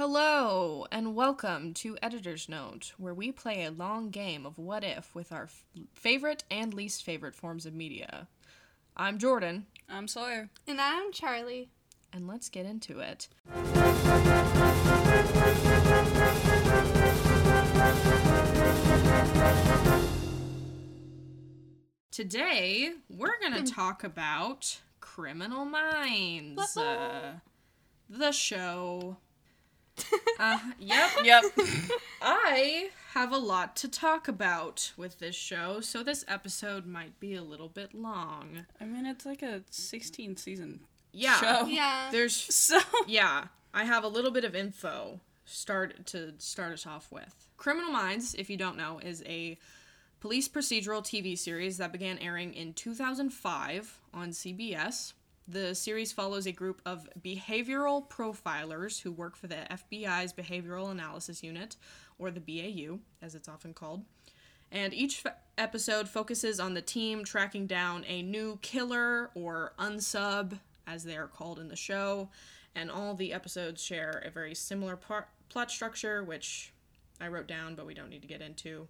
Hello, and welcome to Editor's Note, where we play a long game of what if with our f- favorite and least favorite forms of media. I'm Jordan, I'm Sawyer. And I'm Charlie. and let's get into it. Today, we're going to talk about Criminal Minds, uh, the show. Uh, yep, Yep. I have a lot to talk about with this show, so this episode might be a little bit long. I mean, it's like a 16 season Yeah. show. Yeah. There's So, yeah, I have a little bit of info start to start us off with. Criminal Minds, if you don't know, is a police procedural TV series that began airing in 2005 on CBS. The series follows a group of behavioral profilers who work for the FBI's Behavioral Analysis Unit, or the BAU, as it's often called. And each f- episode focuses on the team tracking down a new killer or unsub, as they are called in the show. And all the episodes share a very similar par- plot structure, which I wrote down, but we don't need to get into.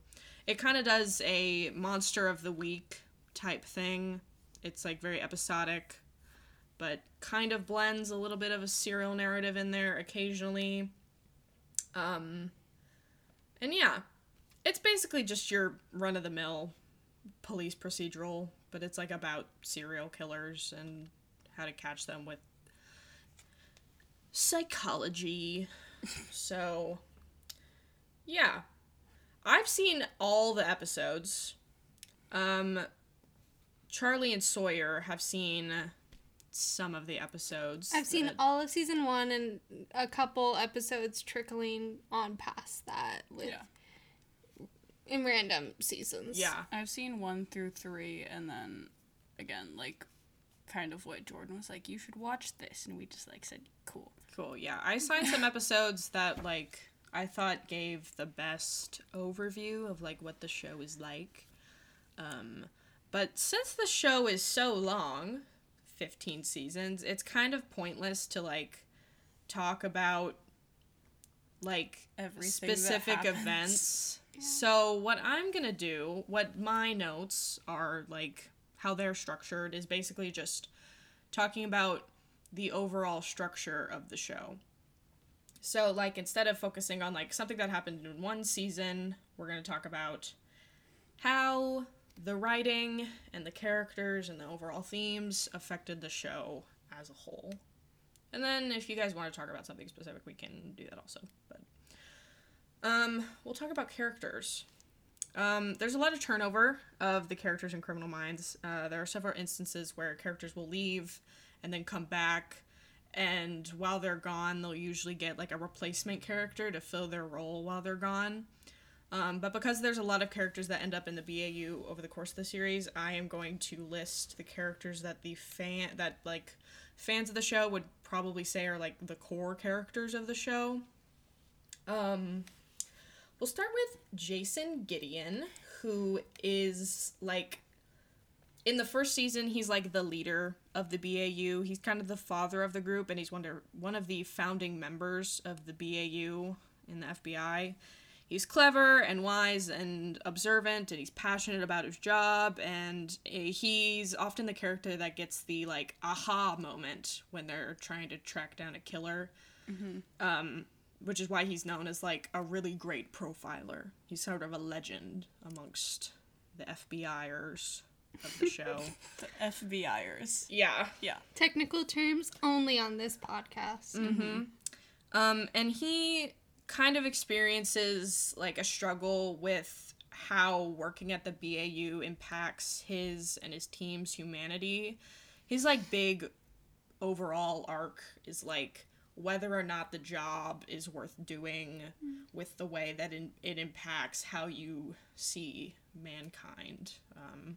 It kind of does a monster of the week type thing. It's like very episodic, but kind of blends a little bit of a serial narrative in there occasionally. Um, and yeah, it's basically just your run of the mill police procedural, but it's like about serial killers and how to catch them with psychology. so, yeah. I've seen all the episodes. Um Charlie and Sawyer have seen some of the episodes. I've seen that- all of season one and a couple episodes trickling on past that with yeah. in random seasons. Yeah. I've seen one through three, and then again, like, kind of what Jordan was like, you should watch this. And we just, like, said, cool. Cool. Yeah, I signed some episodes that like I thought gave the best overview of like what the show is like. Um, but since the show is so long, 15 seasons, it's kind of pointless to like talk about like Everything specific events. So what I'm going to do, what my notes are like how they're structured is basically just talking about the overall structure of the show. So, like, instead of focusing on like something that happened in one season, we're going to talk about how the writing and the characters and the overall themes affected the show as a whole. And then, if you guys want to talk about something specific, we can do that also. But um, we'll talk about characters. Um, there's a lot of turnover of the characters in Criminal Minds. Uh, there are several instances where characters will leave and then come back, and while they're gone, they'll usually get like a replacement character to fill their role while they're gone. Um, but because there's a lot of characters that end up in the BAU over the course of the series, I am going to list the characters that the fan that like fans of the show would probably say are like the core characters of the show. Um, we'll start with Jason Gideon, who is like in the first season he's like the leader of the BAU. He's kind of the father of the group and he's one one of the founding members of the BAU in the FBI. He's clever and wise and observant and he's passionate about his job and eh, he's often the character that gets the like aha moment when they're trying to track down a killer. Um which is why he's known as like a really great profiler. He's sort of a legend amongst the FBIers of the show. The FBIers. yeah. Yeah. Technical terms only on this podcast. Um, and he kind of experiences like a struggle with how working at the BAU impacts his and his team's humanity. His like big overall arc is like whether or not the job is worth doing with the way that in, it impacts how you see mankind. Um,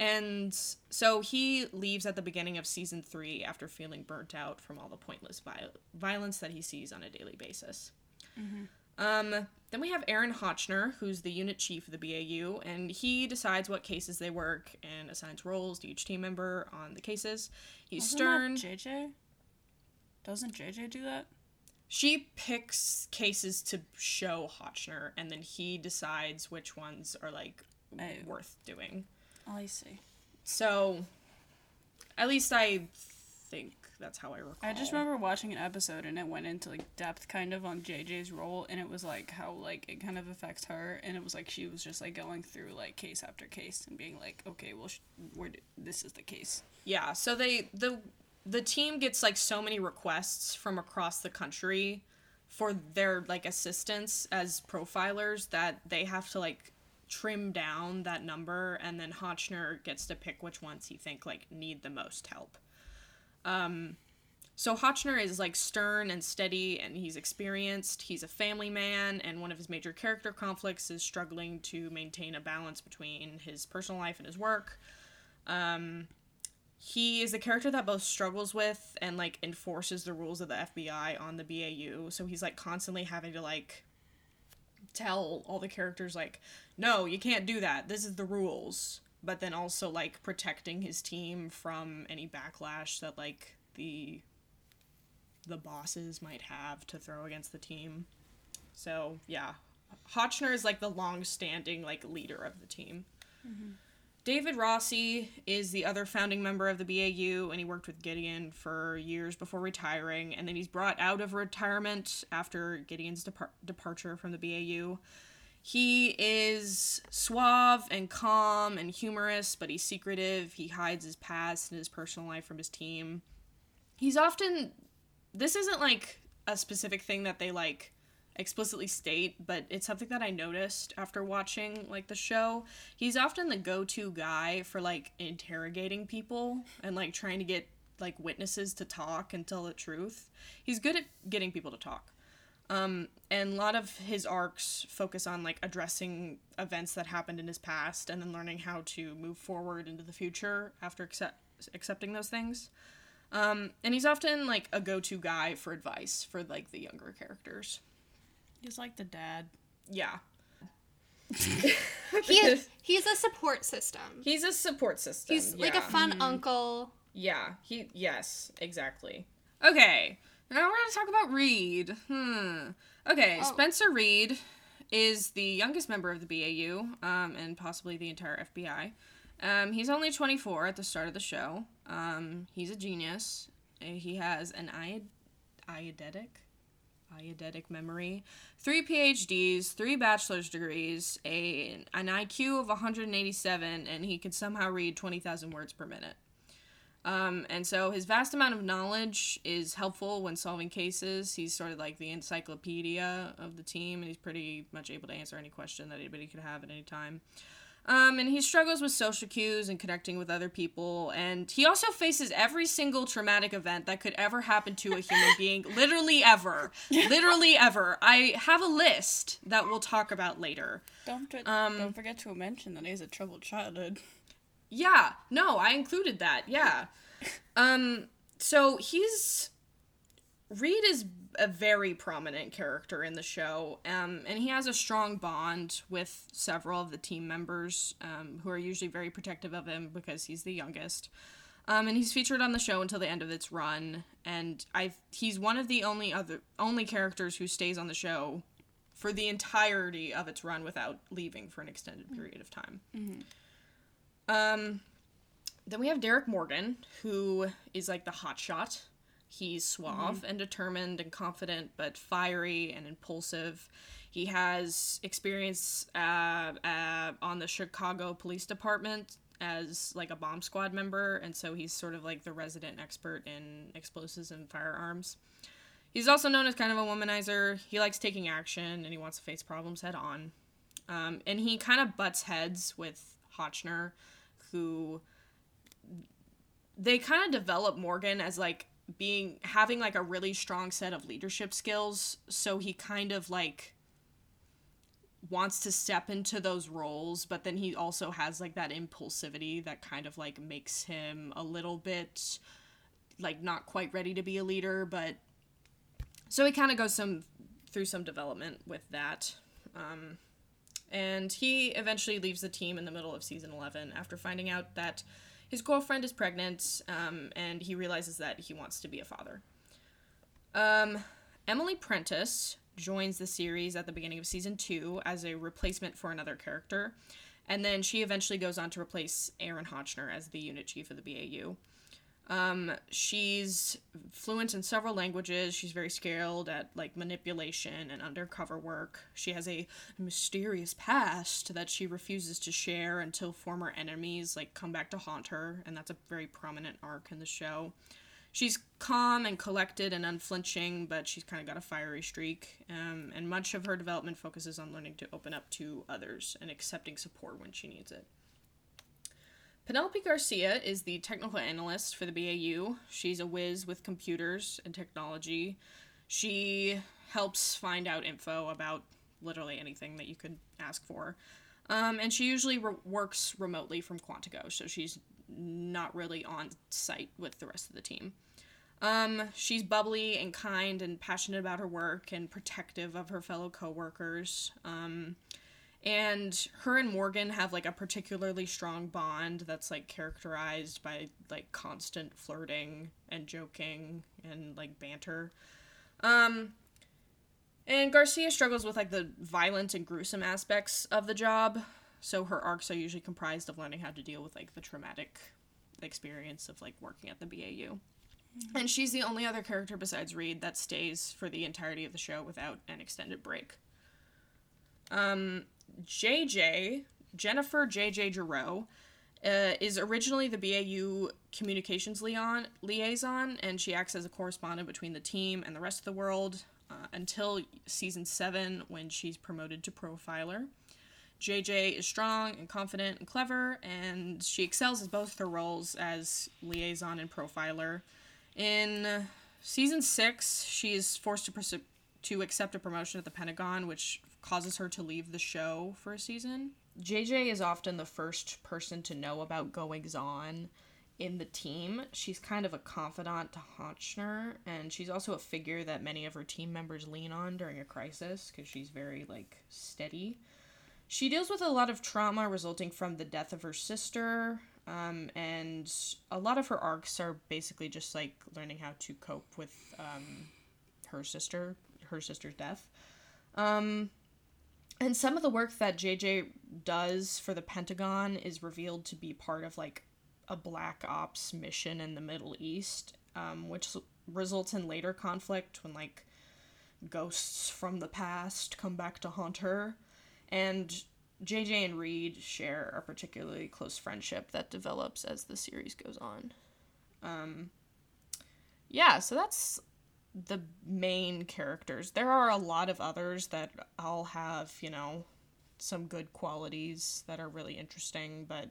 and so he leaves at the beginning of season three after feeling burnt out from all the pointless vi- violence that he sees on a daily basis. Um, then we have Aaron Hotchner, who's the unit chief of the BAU, and he decides what cases they work and assigns roles to each team member on the cases. He's Wasn't stern. that JJ? Doesn't JJ do that? she picks cases to show Hotchner, and then he decides which ones are like Oh. worth doing. I see. So, at least I think that's how I recall. I just remember watching an episode and it went into like depth kind of on JJ's role and it was like how like it kind of affects her and it was like she was just like going through like case after case and being like okay well sh- we're d- this is the case. Yeah, so they the the team gets like so many requests from across the country for their like assistance as profilers that they have to like trim down that number and then Hotchner gets to pick which ones he think like need the most help. Um so Hotchner is like stern and steady and he's experienced. He's a family man and one of his major character conflicts is struggling to maintain a balance between his personal life and his work. Um he is a character that both struggles with and like enforces the rules of the FBI on the BAU. So he's like constantly having to like tell all the characters like, "No, you can't do that. This is the rules." But then also like protecting his team from any backlash that like the the bosses might have to throw against the team. So, yeah. Hotchner is like the long-standing like leader of the team. Mm-hmm. David Rossi is the other founding member of the BAU, and he worked with Gideon for years before retiring. And then he's brought out of retirement after Gideon's depar- departure from the BAU. He is suave and calm and humorous, but he's secretive. He hides his past and his personal life from his team. He's often. This isn't like a specific thing that they like explicitly state, but it's something that I noticed after watching like the show. He's often the go-to guy for like interrogating people and like trying to get like witnesses to talk and tell the truth. He's good at getting people to talk. Um, and a lot of his arcs focus on like addressing events that happened in his past and then learning how to move forward into the future after accept- accepting those things. Um, and he's often like a go-to guy for advice for like the younger characters. He's like the dad. Yeah. He is, he's a support system. He's a support system. He's like a yeah. fun uncle. Yeah, he yes, exactly. Okay. Now we're gonna talk about Reid. Hmm. Okay, Oh. Spencer Reid is the youngest member of the BAU, um, and possibly the entire FBI. Um, he's only 24 at the start of the show. Um, he's a genius. Uh, He has an iod- eidetic, eidetic memory, three PhDs, three bachelor's degrees, a an IQ of 187, and he can somehow read 20,000 words per minute. Um, and so his vast amount of knowledge is helpful when solving cases. He's sort of like the encyclopedia of the team, and he's pretty much able to answer any question that anybody could have at any time. Um, and he struggles with social cues and connecting with other people. And he also faces every single traumatic event that could ever happen to a human being. Literally ever. Literally ever. I have a list that we'll talk about later. Don't Um, don't forget to mention that he has a troubled childhood. Yeah, no, I included that. Yeah. Um so he's Reid is a very prominent character in the show. Um and he has a strong bond with several of the team members um who are usually very protective of him because he's the youngest. Um, and he's featured on the show until the end of its run, and I he's one of the only other only characters who stays on the show for the entirety of its run without leaving for an extended period of time. Um, then we have Derek Morgan, who is like the hotshot. He's suave and determined and confident, but fiery and impulsive. He has experience uh, uh, on the Chicago Police Department as like a bomb squad member, and so he's sort of like the resident expert in explosives and firearms. He's also known as kind of a womanizer. He likes taking action and he wants to face problems head on. Um, and he kind of butts heads with Hotchner, who they kind of develop Morgan as like being having like a really strong set of leadership skills. So he kind of like wants to step into those roles, but then he also has like that impulsivity that kind of like makes him a little bit like not quite ready to be a leader, but so he kind of goes some through some development with that. Um, and he eventually leaves the team in the middle of season 11 after finding out that his girlfriend is pregnant um, and he realizes that he wants to be a father. Um, Emily Prentiss joins the series at the beginning of season two as a replacement for another character, and then she eventually goes on to replace Aaron Hotchner as the unit chief of the BAU. Um, she's fluent in several languages. She's very skilled at like manipulation and undercover work. She has a mysterious past that she refuses to share until former enemies like come back to haunt her, and that's a very prominent arc in the show. She's calm and collected and unflinching, but she's kind of got a fiery streak. Um, and much of her development focuses on learning to open up to others and accepting support when she needs it. Penelope Garcia is the technical analyst for the BAU. She's a whiz with computers and technology. She helps find out info about literally anything that you could ask for. Um, and she usually re- works remotely from Quantico, so she's not really on site with the rest of the team. Um, she's bubbly and kind and passionate about her work and protective of her fellow coworkers. Um, and her and Morgan have like a particularly strong bond that's like characterized by like constant flirting and joking and like banter. Um, and Garcia struggles with like the violent and gruesome aspects of the job. So her arcs are usually comprised of learning how to deal with like the traumatic experience of like working at the BAU. And she's the only other character besides Reid that stays for the entirety of the show without an extended break. Um, JJ, Jennifer JJ Jareau, uh, is originally the BAU communications liaison, liaison, and she acts as a correspondent between the team and the rest of the world uh, until season 7 when she's promoted to profiler. JJ is strong and confident and clever, and she excels at both her roles as liaison and profiler. In season 6, she is forced to, pers- to accept a promotion at the Pentagon, which causes her to leave the show for a season. JJ is often the first person to know about goings on in the team. She's kind of a confidant to Hotchner, and she's also a figure that many of her team members lean on during a crisis because she's very like steady. She deals with a lot of trauma resulting from the death of her sister, um, and a lot of her arcs are basically just like learning how to cope with um, her sister, her sister's death. Um, and some of the work that JJ does for the Pentagon is revealed to be part of like a black ops mission in the Middle East, um, which results in later conflict when like ghosts from the past come back to haunt her. And JJ and Reid share a particularly close friendship that develops as the series goes on. Um, yeah, so that's the main characters. There are a lot of others that all have, you know, some good qualities that are really interesting, but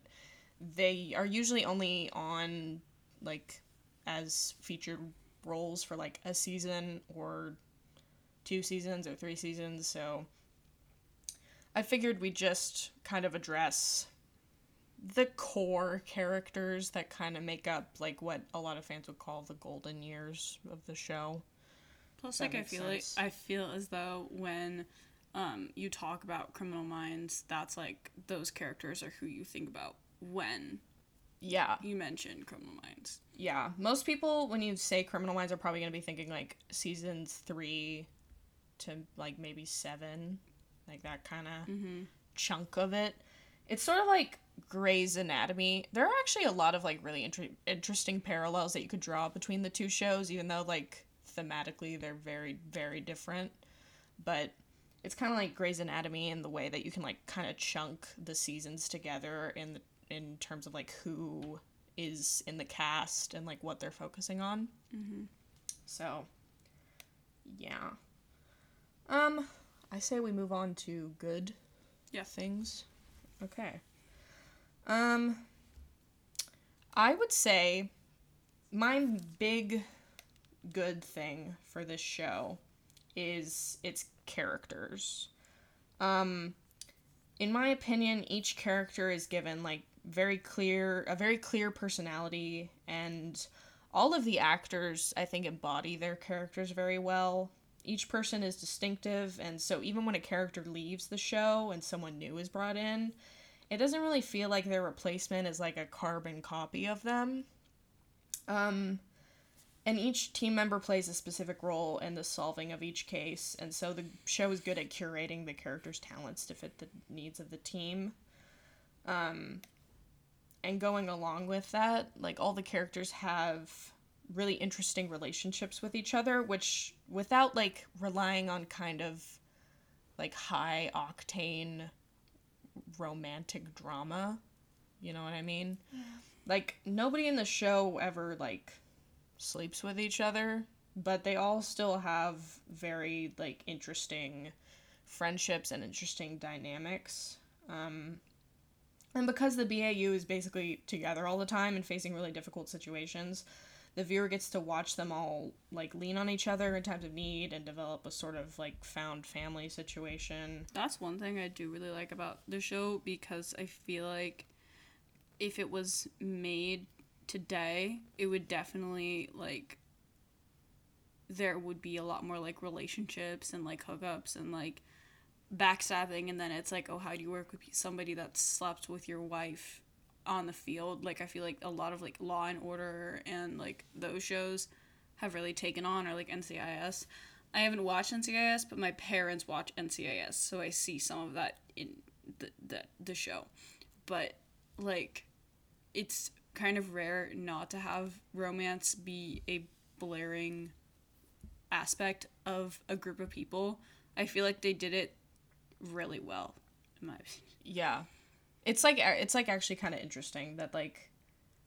they are usually only on like as featured roles for like a season or two seasons or three seasons, so I figured we just kind of address the core characters that kind of make up like what a lot of fans would call the golden years of the show. Plus, like I feel sense. like I feel as though when um, you talk about Criminal Minds, that's like those characters are who you think about when. Yeah. You mentioned Criminal Minds. Yeah, most people when you say Criminal Minds are probably gonna be thinking like seasons three to like maybe seven, like that kind of mm-hmm. chunk of it. It's sort of like Grey's Anatomy. There are actually a lot of like really inter- interesting parallels that you could draw between the two shows, even though like thematically they're very very different but it's kind of like Grey's Anatomy in the way that you can like kind of chunk the seasons together in the, in terms of like who is in the cast and like what they're focusing on. Mm-hmm. So, yeah. Um, I say we move on to good yeah. things. Okay. Um, I would say my big good thing for this show is its characters. Um, in my opinion, each character is given like very clear a very clear personality and all of the actors I think embody their characters very well. Each person is distinctive and so even when a character leaves the show and someone new is brought in, it doesn't really feel like their replacement is like a carbon copy of them. Um and each team member plays a specific role in the solving of each case, and so the show is good at curating the characters' talents to fit the needs of the team. Um, and going along with that, like all the characters have really interesting relationships with each other, which without like relying on kind of like high octane romantic drama. You know what I mean? Like nobody in the show ever like sleeps with each other, but they all still have very like interesting friendships and interesting dynamics. Um and because the BAU is basically together all the time and facing really difficult situations, the viewer gets to watch them all like lean on each other in times of need and develop a sort of like found family situation. That's one thing I do really like about the show because I feel like if it was made today, it would definitely like there would be a lot more like relationships and like hookups and like backstabbing and then it's like oh how do you work with somebody that slept with your wife on the field like i feel like a lot of like law and order and like those shows have really taken on or like ncis i haven't watched ncis but my parents watch ncis so i see some of that in the the, the show. But like it's kind of rare not to have romance be a blaring aspect of a group of people. I feel like they did it really well in my opinion. Yeah. It's like it's like actually kind of interesting that like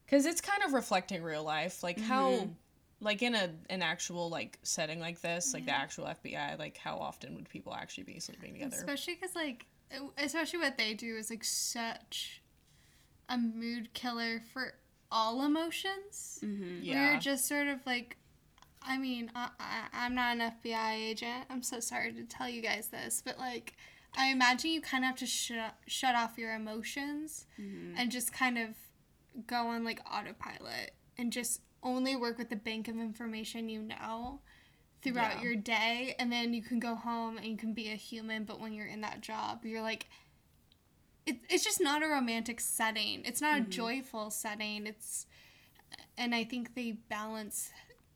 cuz it's kind of reflecting real life, like how mm-hmm. like in a an actual like setting like this, like the mm-hmm. actual FBI, like how often would people actually be sleeping together? Especially because, like, especially what they do is like such a mood killer for all emotions. Mm-hmm. yeah. We're just sort of like, I mean, I, I, I'm not an FBI agent. I'm so sorry to tell you guys this, but like, I imagine you kind of have to shut shut off your emotions mm-hmm. and just kind of go on like autopilot and just only work with the bank of information you know throughout Yeah. your day. And then you can go home and you can be a human but when you're in that job you're like it, it's just not a romantic setting. It's not a mm-hmm. joyful setting. It's and i think they balance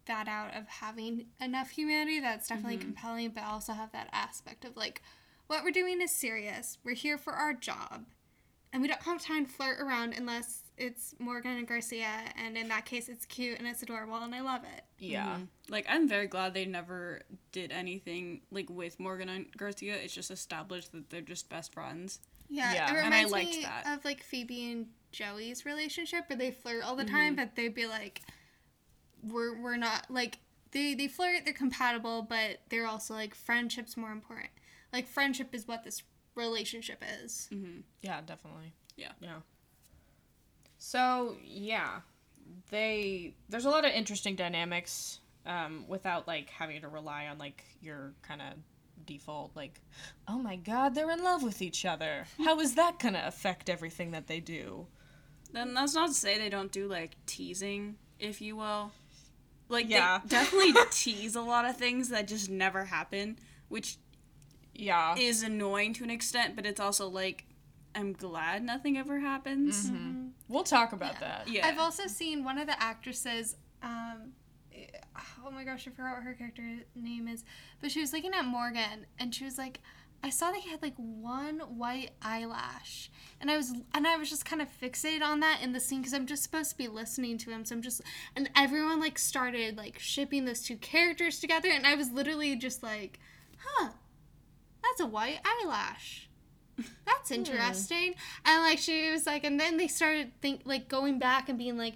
that out of having enough humanity that's definitely mm-hmm. compelling but also have that aspect of like what we're doing is serious we're here for our job and we don't have time to flirt around unless it's morgan and garcia and in that case it's cute and it's adorable and i love it yeah. Mm-hmm. like i'm very glad they never did anything like with morgan and garcia it's just established that they're just best friends Yeah, Yeah. it And I liked me that. of like Phoebe and Joey's relationship, where they flirt all the time, mm-hmm. but they'd be like, "We're we're not like they they flirt, they're compatible, but they're also like friendship's more important. Like friendship is what this relationship is. Yeah, definitely. Yeah. Yeah. So, yeah. They there's a lot of interesting dynamics um without like having to rely on like your kind of default like oh my god, they're in love with each other. How is that going to affect everything that they do? then that's not to say they don't do like teasing if you will like Yeah. they definitely tease a lot of things that just never happen which Yeah. is annoying to an extent but it's also like i'm glad nothing ever happens we'll talk about that. yeah I've also seen one of the actresses. Um, oh my gosh, I forgot what her character name is, but she was looking at Morgan, and she was like, "I saw that he had like one white eyelash," and I was and I was just kind of fixated on that in the scene because I'm just supposed to be listening to him, so I'm just and everyone like started like shipping those two characters together, and I was literally just like, "Huh, that's a white eyelash." That's hmm. interesting. And like she was like, and then they started think like going back and being like,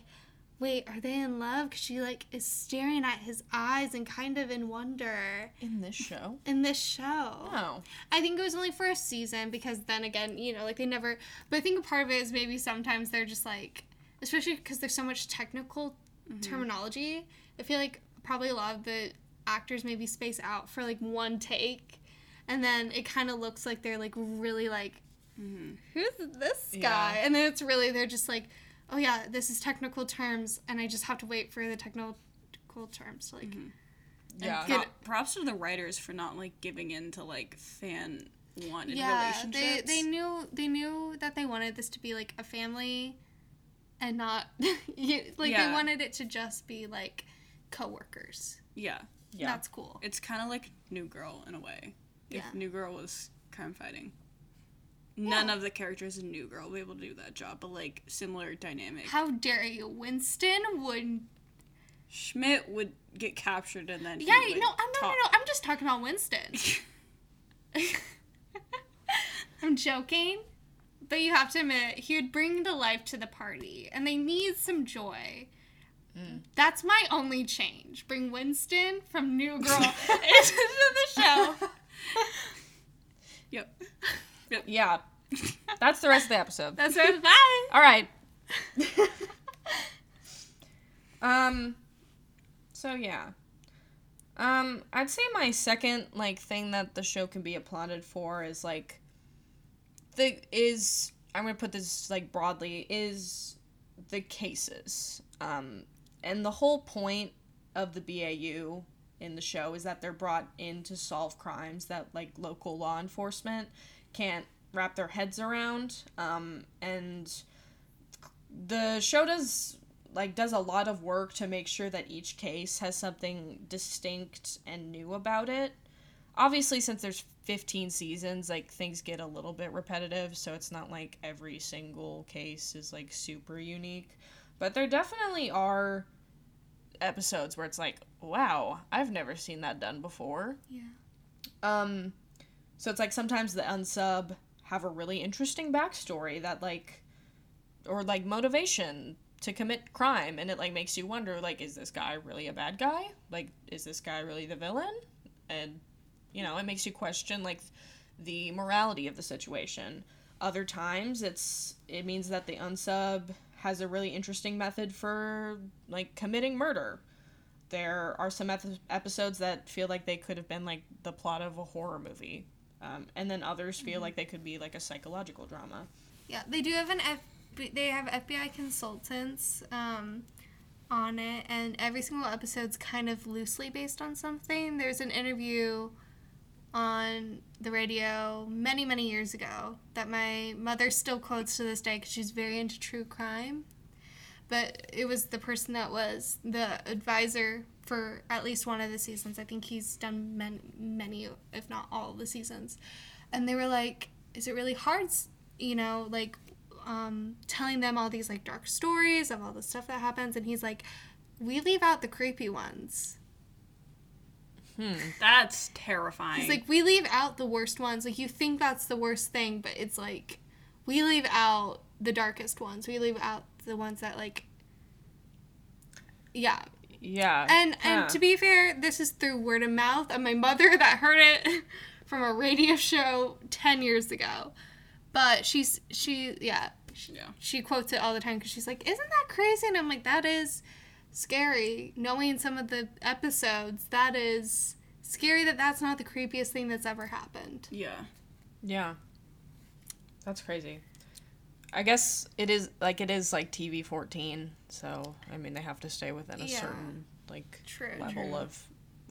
wait, are they in love? Because she like is staring at his eyes and kind of in wonder In this show? in this show. Oh. I think it was only for a season because then again, you know, like they never. But I think a part of it is maybe sometimes they're just like, especially because there's so much technical mm-hmm. terminology. I feel like probably a lot of the actors maybe space out for like one take, and then it kind of looks like they're like really like, mm-hmm. who's this guy? Yeah. And then it's really they're just like, oh yeah, this is technical terms, and I just have to wait for the technical terms to like. Mm-hmm. Yeah. Pro- props to the writers for not like giving in to like fan wanted yeah they relationships they knew they knew that they wanted this to be like a family and not you, like they wanted it to just be like coworkers. Yeah. Yeah. That's cool. It's kind of like New Girl in a way. If Yeah. New Girl was crime fighting. None of the characters in New Girl will be able to do that job, but like similar dynamic. How dare you? Winston would. Schmidt would get captured and then he Yeah, would no, I'm no, no, no. I'm just talking about Winston. I'm joking. But you have to admit, he would bring the life to the party, and they need some joy. Mm. That's my only change. Bring Winston from New Girl into the show. Yep. Yeah. That's the rest of the episode. That's right. Bye. All right. um so yeah. Um I'd say my second like thing that the show can be applauded for is like the is I'm going to put this like broadly is the cases. Um and the whole point of the BAU in the show is that they're brought in to solve crimes that like local law enforcement can't wrap their heads around. Um, and the show does like does a lot of work to make sure that each case has something distinct and new about it. Obviously since there's 15 seasons like things get a little bit repetitive so it's not like every single case is like super unique. But there definitely are episodes where it's like wow i've never seen that done before Yeah. um, so it's like sometimes the unsub have a really interesting backstory that like, or like motivation to commit crime, and it like makes you wonder like, is this guy really a bad guy? Like, is this guy really the villain? And you know, it makes you question like the morality of the situation. Other times, it's it means that the unsub has a really interesting method for like committing murder there are some ep- episodes that feel like they could have been like the plot of a horror movie um, and then others feel like they could be like a psychological drama Yeah, they do have an F. They have FBI consultants um, on it, and every single episode's kind of loosely based on something. There's an interview on the radio many many years ago that my mother still quotes to this day because she's very into true crime. But it was the person that was the advisor for at least one of the seasons. I think he's done many, many if not all the seasons. And they were like, "Is it really hard, you know, like um, telling them all these like dark stories of all the stuff that happens?" And he's like, "We leave out the creepy ones." That's terrifying. He's like, "We leave out the worst ones. Like you think that's the worst thing, but it's like we leave out the darkest ones. We leave out the ones that like." Yeah, yeah and Huh. and to be fair, this is through word of mouth of my mother that heard it from a radio show ten years ago. But she's she yeah she, Yeah. she quotes it all the time because she's like, "Isn't that crazy?" And I'm like, "That is scary." Knowing some of the episodes, that is scary. That that's not the creepiest thing that's ever happened. yeah. yeah that's crazy i guess it is like it is like tv 14 so i mean they have to stay within a Yeah. certain like True. level true. of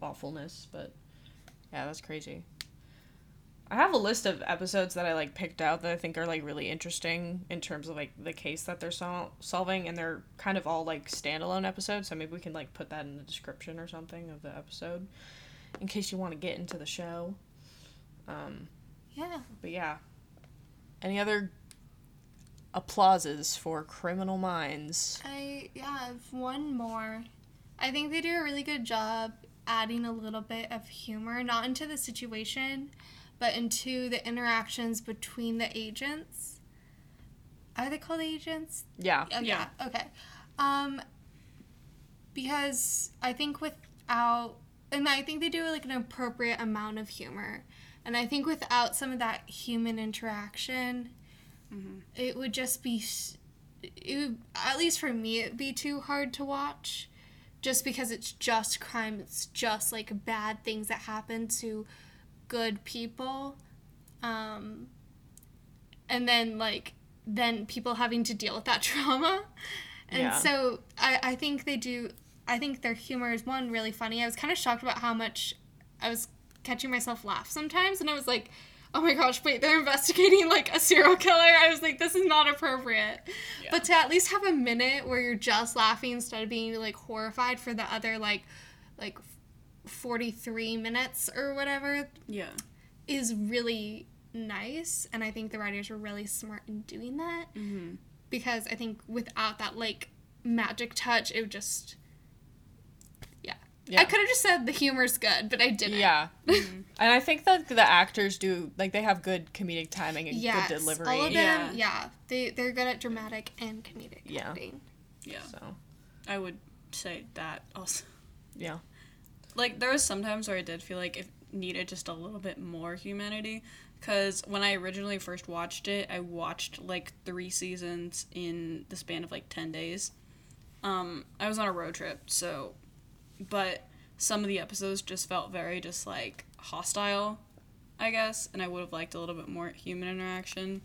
awfulness, but yeah, that's crazy. I have a list of episodes that I like picked out that I think are like really interesting in terms of like the case that they're sol- solving, and they're kind of all like standalone episodes. So maybe we can like put that in the description or something of the episode, in case you want to get into the show. Um, Yeah. but yeah, any other applauses for Criminal Minds? I yeah, I have one more. I think they do a really good job adding a little bit of humor, not into the situation, but into the interactions between the agents. Are they called agents? Yeah, Yeah. yeah. Okay. Um, because I think without, and I think they do like an appropriate amount of humor, and I think without some of that human interaction, it would just be, it would, at least for me, it'd be too hard to watch, just because it's just crime. It's just like bad things that happen to good people, um, and then like then people having to deal with that trauma. And Yeah. so I, I think they do I think their humor is one really funny. I was kind of shocked about how much I was catching myself laugh sometimes and I was like oh my gosh, wait, they're investigating like a serial killer. I was like, this is not appropriate. Yeah. But to at least have a minute where you're just laughing instead of being like horrified for the other like like 43 minutes or whatever Yeah. is really nice and I think the writers were really smart in doing that Mm-hmm. because I think without that like magic touch it would just yeah. Yeah. I could have just said the humor's good, but I didn't. Yeah. and I think that the actors do like they have good comedic timing and Yes, good delivery. all of Yeah. them. Yeah, they they're good at dramatic and comedic Yeah. acting. Yeah. So, I would say that also. yeah. Like there was sometimes where I did feel like it needed just a little bit more humanity. Because when I originally first watched it, I watched like three seasons in the span of like ten days. Um, I was on a road trip, so, but some of the episodes just felt very just like hostile, I guess, and I would have liked a little bit more human interaction.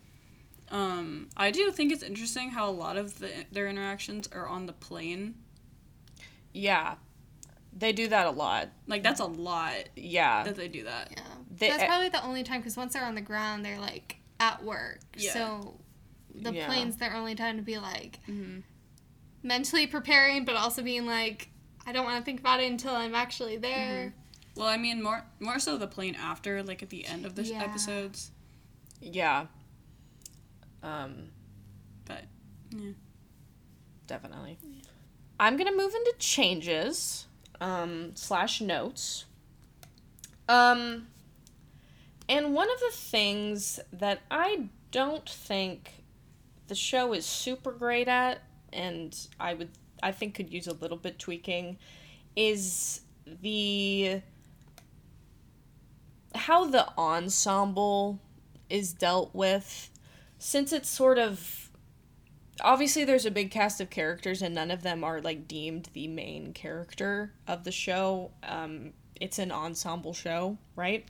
Um, I do think it's interesting how a lot of the, their interactions are on the plane. Yeah. They do that a lot. Like that's a lot Yeah. that they do that. Yeah, They- that's probably the only time because once they're on the ground, they're like at work. Yeah. So the Yeah. plane's their only time to be like Mm-hmm. mentally preparing, but also being like, I don't want to think about it until I'm actually there. Well, I mean, more more so the plane after, like at the end of the sh Yeah. episodes. Yeah. Um But yeah. definitely. I'm gonna move into changes, um, slash notes. Um, and one of the things that I don't think the show is super great at, and I would I think could use a little bit tweaking, is the how the ensemble is dealt with. Since it's sort of obviously there's a big cast of characters and none of them are like deemed the main character of the show. Um it's an ensemble show right?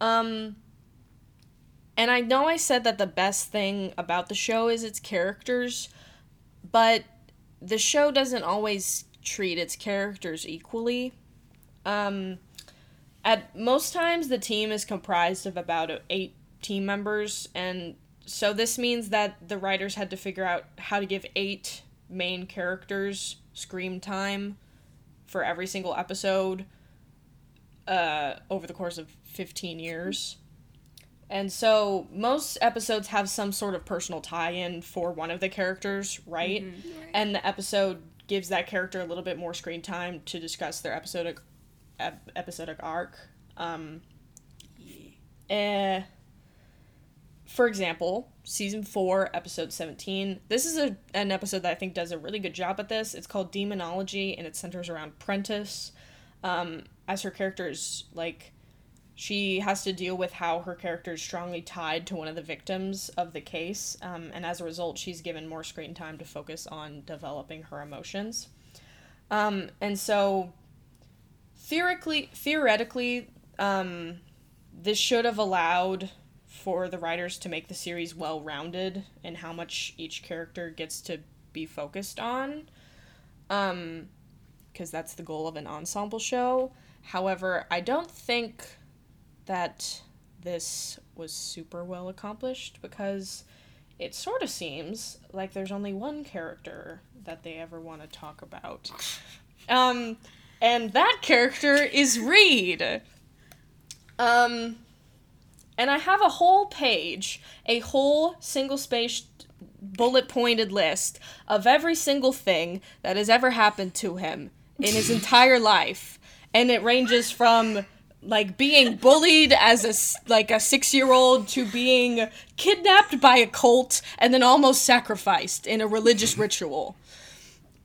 Um and i know i said that the best thing about the show is its characters but the show doesn't always treat its characters equally um at most times the team is comprised of about eight team members and so this means that the writers had to figure out how to give eight main characters screen time for every single episode uh, over the course of 15 years. And so most episodes have some sort of personal tie in for one of the characters, right? And the episode gives that character a little bit more screen time to discuss their episodic ep- episodic arc. Um, eh, for example, season four, episode 17. This is a, an episode that I think does a really good job at this. It's called Demonology and it centers around Prentiss. Um, as her character is like, she has to deal with how her character is strongly tied to one of the victims of the case. Um, and as a result, she's given more screen time to focus on developing her emotions. Um, and so, theoretically, theoretically, um, this should have allowed for the writers to make the series well rounded and how much each character gets to be focused on. Um, because that's the goal of an ensemble show. However, I don't think that this was super well accomplished because it sort of seems like there's only one character that they ever want to talk about. Um, and that character is Reid. Um, and I have a whole page, a whole single spaced bullet pointed list of every single thing that has ever happened to him in his entire life. And it ranges from like being bullied as a s- like a 6-year-old to being kidnapped by a cult and then almost sacrificed in a religious ritual.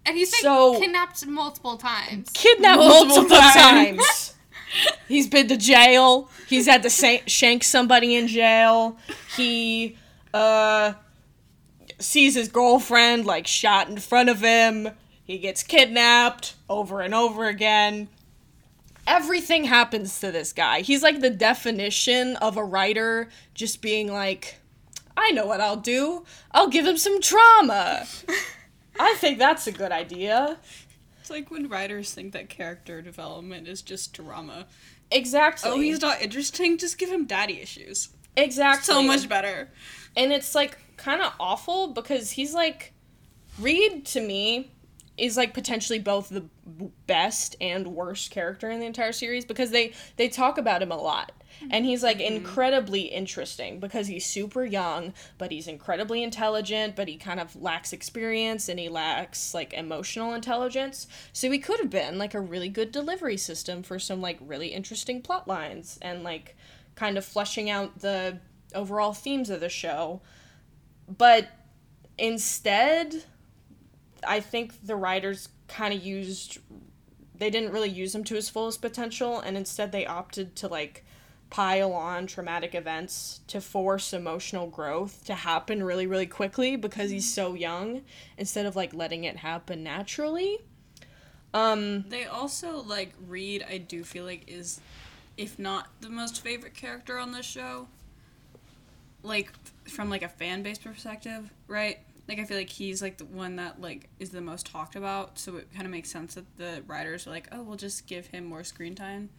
And he's been So- kidnapped multiple times. Kidnapped Multiple multiple, times. times. He's been to jail. He's had to sa- shank somebody in jail. He uh sees his girlfriend like shot in front of him. He gets kidnapped over and over again. Everything happens to this guy. He's like the definition of a writer just being like, I know what I'll do. I'll give him some drama. I think that's a good idea. It's like when writers think that character development is just drama. Exactly. Oh, he's not interesting. Just give him daddy issues. exactly so much better. and it's like kind of awful because he's like Reid to me is like potentially both the best and worst character in the entire series because they they talk about him a lot. And he's like mm-hmm. incredibly interesting because he's super young but he's incredibly intelligent but he kind of lacks experience and he lacks like emotional intelligence. So he could have been like a really good delivery system for some like really interesting plot lines and like kind of fleshing out the overall themes of the show. But instead i think the writers kind of used they didn't really use him to his fullest potential and instead they opted to like pile on traumatic events to force emotional growth to happen really really quickly because he's so young instead of like letting it happen naturally um They also like Reid. I do feel like is, if not the most favorite character on this show. Like from like a fan base perspective, right? Like I feel like he's like the one that like is the most talked about. So it kind of makes sense that the writers are like, oh, we'll just give him more screen time.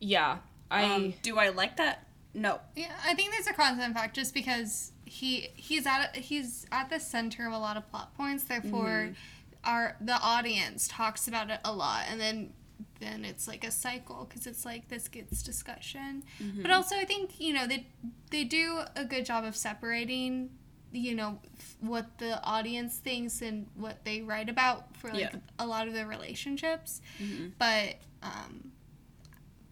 yeah i Um, do I like that? No. Yeah, I think there's a constant fact just because he he's at he's at the center of a lot of plot points. Therefore, our the audience talks about it a lot, and then then it's like a cycle because it's like this gets discussion. But also, I think you know they they do a good job of separating you know what the audience thinks and what they write about for like Yeah. a lot of their relationships. But um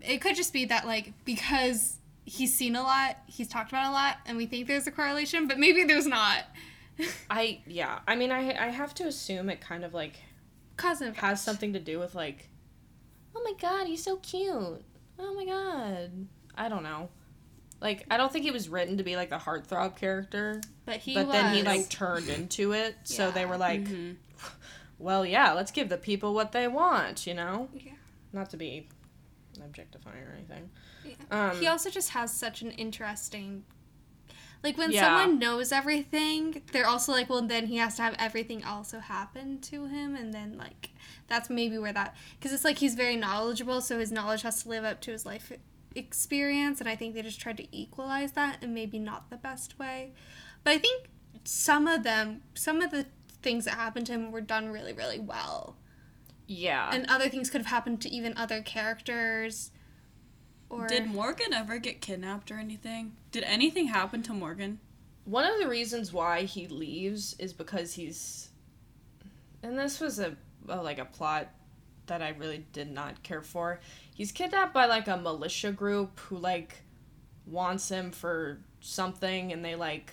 it could just be that like because he's seen a lot he's talked about a lot and we think there's a correlation but maybe there's not. I yeah. I mean i i have to assume it kind of like cause and has something to do with like oh my god he's so cute. Oh my god. I don't know like i don't think he was written to be like the heartthrob character but he but was then he like turned into it so they were like well yeah let's give the people what they want you know Yeah. not to be objectifying or anything Yeah. um he also just has such an interesting like when Yeah. someone knows everything they're also like well then he has to have everything also happen to him and then like that's maybe where that because it's like he's very knowledgeable so his knowledge has to live up to his life experience and i think they just tried to equalize that and maybe not the best way but i think some of them some of the things that happened to him were done really really well yeah and other things could have happened to even other characters or Did Morgan ever get kidnapped or anything? Did anything happen to Morgan? one of the reasons why he leaves is because he's and this was a, a like a plot that I really did not care for. He's kidnapped by like a militia group who like wants him for something and they like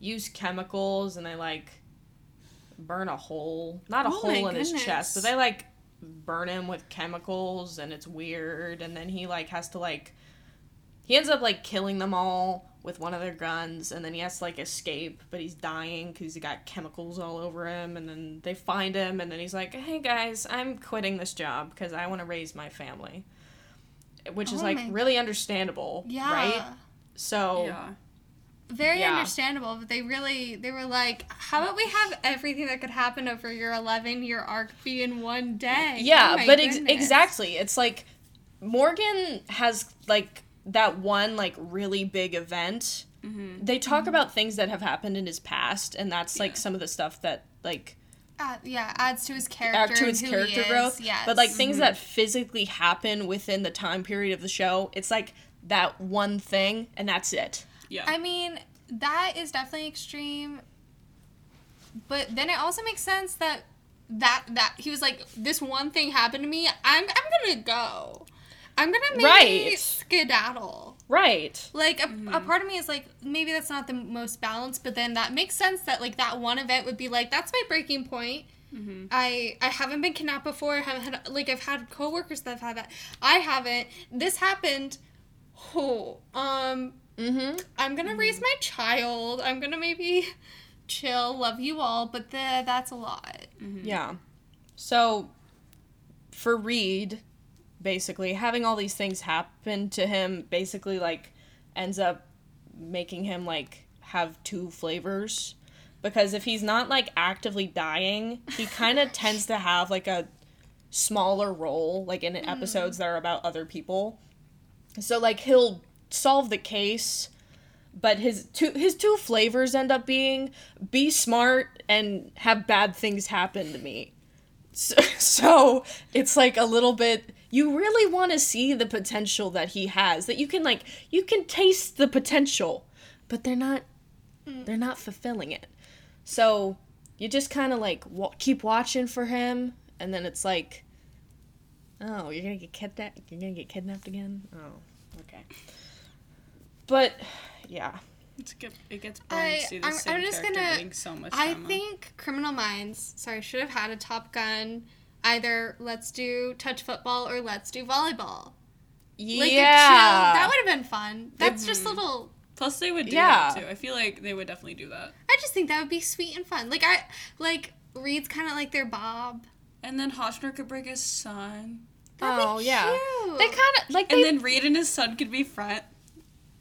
use chemicals and they like burn a hole, not a Oh hole in his chest, but they like burn him with chemicals and it's weird. And then he like has to like he ends up like killing them all with one of their guns and then he has to like escape but he's dying because he got chemicals all over him and then they find him and then he's like hey guys i'm quitting this job because i want to raise my family which is Oh like my- really understandable yeah right so Yeah. very Yeah. understandable but they really they were like how about we have everything that could happen over your 11 year arc be in one day yeah Oh but ex- exactly it's like morgan has like that one like really big event Mm-hmm. they talk mm-hmm. about things that have happened in his past and that's like Yeah. some of the stuff that like Add- yeah adds to his character add to his character is. growth yes. but like things that mm-hmm. physically happen within the time period of the show it's like that one thing and that's it Yeah. i mean that is definitely extreme but then it also makes sense that that that he was like this one thing happened to me i'm i'm gonna go i'm gonna maybe Right. skedaddle right Like a, a part of me is like maybe that's not the most balanced, but then that makes sense that like that one event would be like that's my breaking point. Mhm. I I haven't been kidnapped before. I haven't had like I've had coworkers that have had that. I haven't. This happened. Oh, um, mm-hmm I'm gonna raise my child. I'm gonna maybe chill, love you all, but the, that's a lot. yeah so for Reid basically having all these things happen to him basically like ends up making him like have two flavors. Because if he's not like actively dying he kind of tends to have like a smaller role like in mm-hmm. episodes that are about other people. So like he'll solve the case but his two his two flavors end up being be smart and have bad things happen to me. So, so it's like a little bit you really want to see the potential that he has that you can like you can taste the potential but they're not mm. they're not fulfilling it. So you just kind of like wa- keep watching for him and then it's like oh you're gonna get kidnapped you're gonna get kidnapped again? Oh okay. But yeah. It's get, it gets boring I- to see the I'm- same I'm just character gonna- getting so much I think Criminal Minds, sorry, should have had a Top Gun. Either let's do touch football or let's do volleyball. Like yeah a chill. That would have been fun. That's just little. Plus, they would do Yeah. that too. I feel like they would definitely do that. I just think that would be sweet and fun. Like I like Reid's kind of like their Bob. And then Hotchner could bring his son. That'd be oh yeah cute. they kind of like they And then Reid and his son could be front.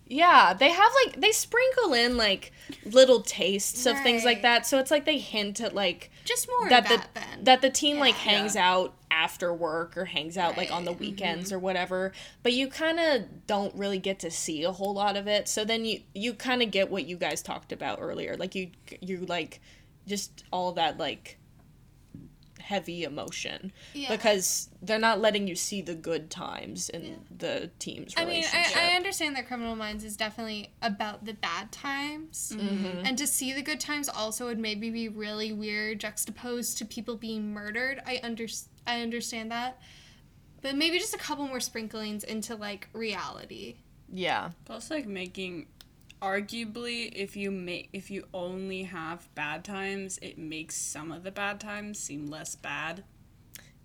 Yeah, they have like they sprinkle in like little tastes of things like that. So it's like they hint at like just more that the that that the team like Yeah. hangs out after work or hangs out like on the Right. Mm-hmm. weekends or whatever. But you kind of don't really get to see a whole lot of it. So then you you kind of get what you guys talked about earlier. Like you you like just all that like heavy emotion yeah. because they're not letting you see the good times in the team's I mean. I, I understand that Criminal Minds is definitely about the bad times. Mm-hmm. And to see the good times also would maybe be really weird juxtaposed to people being murdered. I under, I understand that. But maybe just a couple more sprinklings into like reality. yeah. Plus, like making, arguably, if you make if you only have bad times, it makes some of the bad times seem less bad.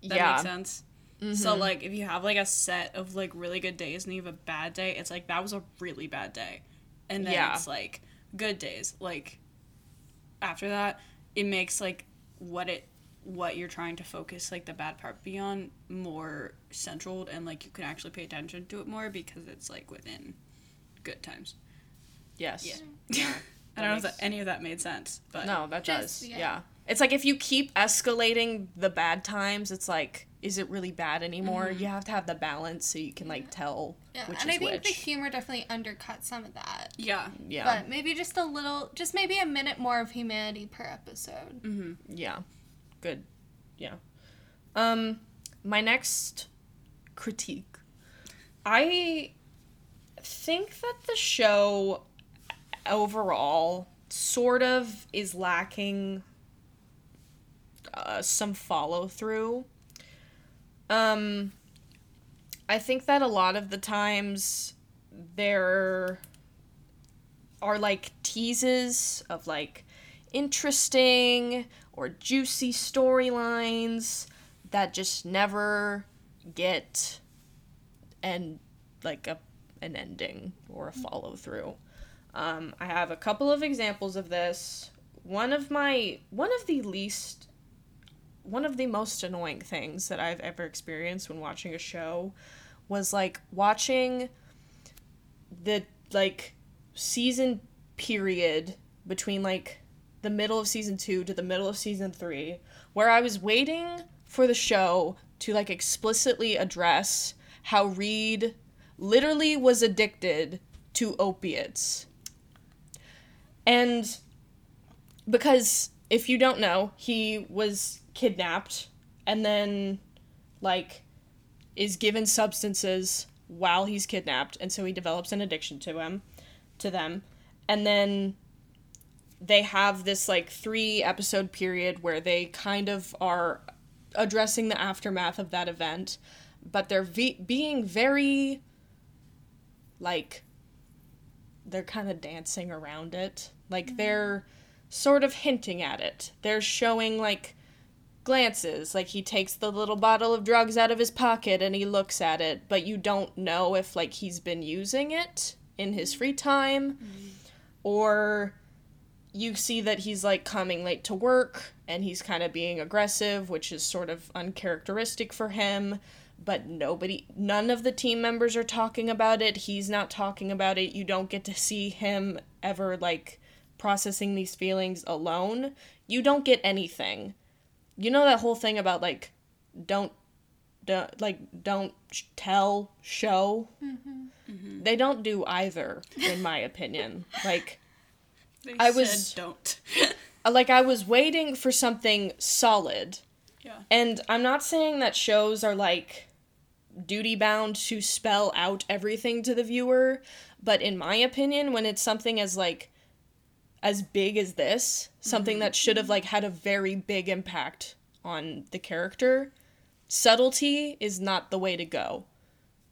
That yeah. makes sense. So mm-hmm. like, if you have like a set of like really good days and you have a bad day, it's like that was a really bad day, and then Yeah. it's like good days. Like after that, it makes like what it what you're trying to focus like the bad part beyond more central and like you can actually pay attention to it more because it's like within good times. Yes. Yeah. I don't know if that, any of that made sense, but No, that Just- does. yeah. Yeah. It's like if you keep escalating the bad times, it's like, is it really bad anymore? You have to have the balance so you can like tell Yeah. which and is I think which. the humor definitely undercut some of that. yeah. yeah. But maybe just a little, just maybe a minute more of humanity per episode. Mm-hmm. yeah. Good. Yeah. Um my next critique. I think that the show overall sort of is lacking uh, some follow through. Um, I think that a lot of the times there are like teases of like interesting or juicy storylines that just never get and like a an ending or a follow through. Um, I have a couple of examples of this. One of my one of the least one of the most annoying things that I've ever experienced when watching a show was like watching the like season period between like the middle of season 2 to the middle of season 3 where I was waiting for the show to like explicitly address how Reid literally was addicted to opiates. And because if you don't know, he was kidnapped and then like is given substances while he's kidnapped. And so he develops an addiction to him to them. And then they have this like 3 episode period where they kind of are addressing the aftermath of that event. But they're being very like they're kind of dancing around it like they're sort of hinting at it. They're showing like glances. Like he takes the little bottle of drugs out of his pocket and he looks at it but you don't know if like he's been using it in his free time mm-hmm. or you see that he's like coming late to work and he's kind of being aggressive which is sort of uncharacteristic for him but nobody none of the team members are talking about it. He's not talking about it. You don't get to see him ever like processing these feelings alone you don't get anything you know that whole thing about like don't don't like don't tell show mm-hmm. Mm-hmm. they don't do either, in my opinion. Like, They I said was- don't. Uh, like I was waiting for something solid, yeah. and I'm not saying that shows are like duty bound to spell out everything to the viewer, but in my opinion, when it's something as like as big as this, something that should have like had a very big impact on the character, subtlety is not the way to go.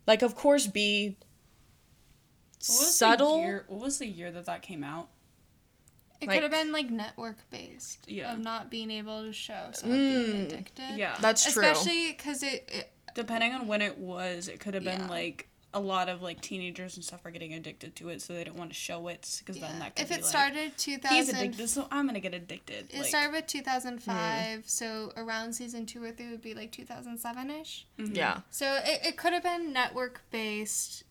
Like of course be What was subtle. Year, what was the year that that came out? It Like- could have been like network based. Yeah. Of not being able to show someone being Mm. addicted. Yeah. That's true. Especially because it, it. Depending on when it was, it could have been Yeah. like a lot of like teenagers and stuff are getting addicted to it, so they don't want to show it because then that could If be it like, started he's 2000. addicted, so I'm gonna get addicted. It like, started with 2005, Hmm. so around season two or three would be like 2007 ish. mhm. Yeah. So it, it could have been network based.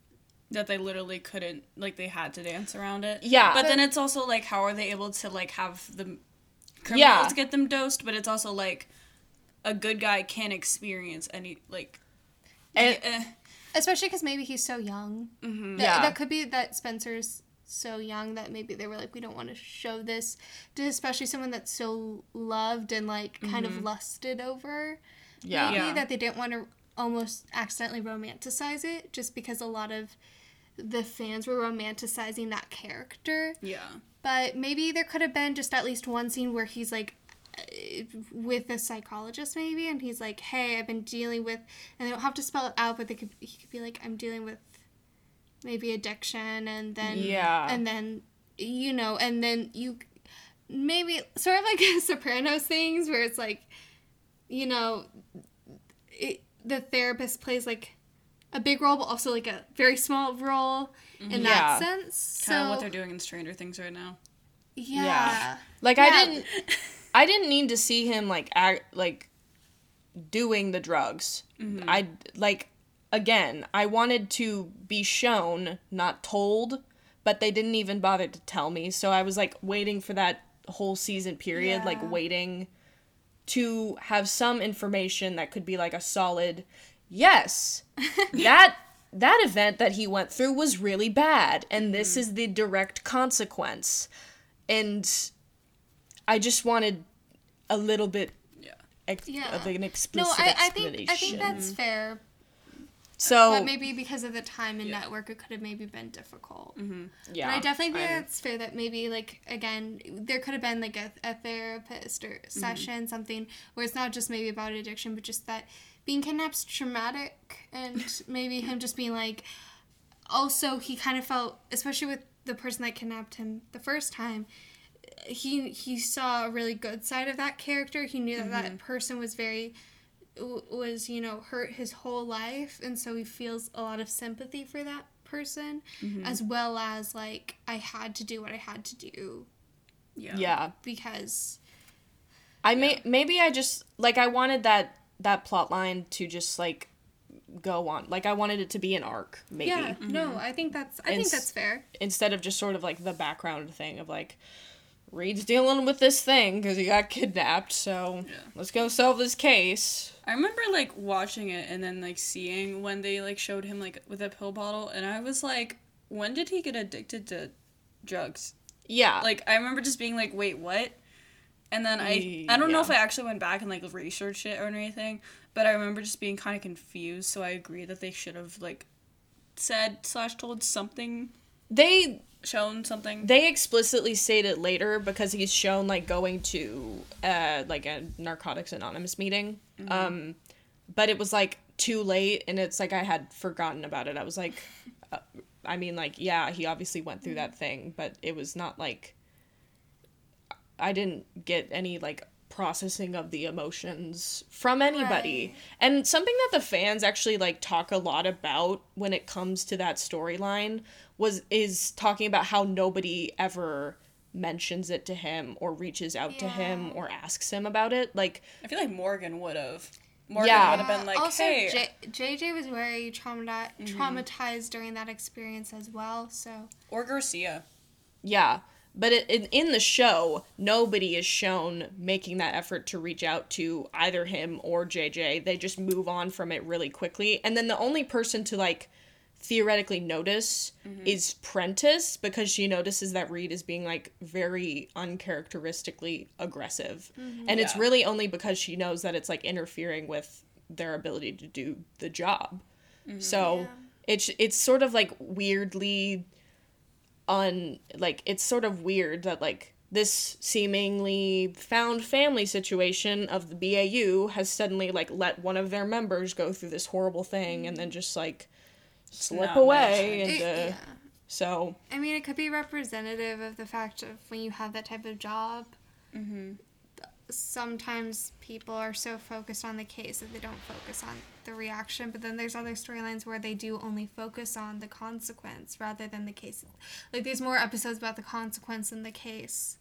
that they literally couldn't like they had to dance around it. Yeah. but, But- then it's also like how are they able to like have the criminals Yeah. get them dosed? But it's also like a good guy can experience any like. And- eh, Especially because maybe he's so young. mhm. That, Yeah. that could be that Spencer's so young that maybe they were like, we don't want to show this to especially someone that's so loved and like kind of lusted over. Yeah. Maybe Yeah. that they didn't want to almost accidentally romanticize it just because a lot of the fans were romanticizing that character. Yeah. But maybe there could have been just at least one scene where he's like with a psychologist maybe and he's like, "Hey, I've been dealing with," and they don't have to spell it out, but they could he could be like, "I'm dealing with maybe addiction," and then Yeah. and then you know, and then you maybe sort of like a Sopranos things where it's like, you know, it, the therapist plays like a big role, but also like a very small role mm-hmm. in that sense. Kind of So what they're doing in Stranger Things right now. yeah. Yeah. Like Yeah. I didn't I didn't need to see him like act like doing the drugs. Mm-hmm. I like again, I wanted to be shown, not told, but they didn't even bother to tell me. So I was like waiting for that whole season period, like waiting to have some information that could be like a solid yes. that that event that he went through was really bad and this mm-hmm. is the direct consequence. And I just wanted a little bit Yeah. ex- Yeah. of an No, explicit I, I think explanation. I think that's mm-hmm. fair. so But maybe because of the time and Yeah. network, it could have maybe been difficult. Mm-hmm. yeah. But I definitely think I- it's fair that maybe like again there could have been like a, a therapist or mm-hmm. session something where it's not just maybe about addiction but just that being kidnapked's traumatic and maybe him just being like also he kind of felt especially with the person that kidnapped him the first time he he saw a really good side of that character. He knew that that mm-hmm. person was very was you know hurt his whole life. And so he feels a lot of sympathy for that person mm-hmm. as well as like i had to do what i had to do. Yeah. yeah. because I may maybe I just like I wanted that that plot line to just like go on. Like I wanted it to be an arc, maybe. yeah. No mm-hmm. i think that's i And think that's fair. Instead of just sort of like the background thing of like Reid's dealing with this thing because he got kidnapped, so Yeah. let's go solve this case. I remember like watching it and then like seeing when they like showed him like with a pill bottle and I was like, when did he get addicted to drugs? Yeah. Like I remember just being like, wait, what? And then I I don't know if I actually went back and like researched it or anything, but I remember just being kind of confused. So I agree that they should have like said slash told something, they shown something. they explicitly stated later because he's shown like going to uh like a narcotics anonymous meeting um but it was like too late and it's like i had forgotten about it i was like uh, i mean like yeah he obviously went through that thing but it was not like i didn't get any like processing of the emotions from anybody Right. and something that the fans actually like talk a lot about when it comes to that storyline was is talking about how nobody ever mentions it to him or reaches out to him or asks him about it like I feel like Morgan would have. Morgan Yeah. would have been like, also hey, J- jj was very traumati- mm-hmm. traumatized during that experience as well so or Garcia. Yeah, but it, in in the show, nobody is shown making that effort to reach out to either him or JJ. They just move on from it really quickly, and then the only person to like theoretically notice Mm-hmm. is Prentiss because she notices that Reid is being like very uncharacteristically aggressive. And it's really only because she knows that it's like interfering with their ability to do the job. Mm-hmm. So Yeah. it's it's sort of like weirdly un like it's sort of weird that like this seemingly found family situation of the BAU has suddenly like let one of their members go through this horrible thing and then just like slip not away mentioned. into It- yeah. so I mean, it could be representative of the fact of when you have that type of job. Mm-hmm. Sometimes people are so focused on the case that they don't focus on the reaction. But then there's other storylines where they do only focus on the consequence rather than the case. Like there's more episodes about the consequence than the case.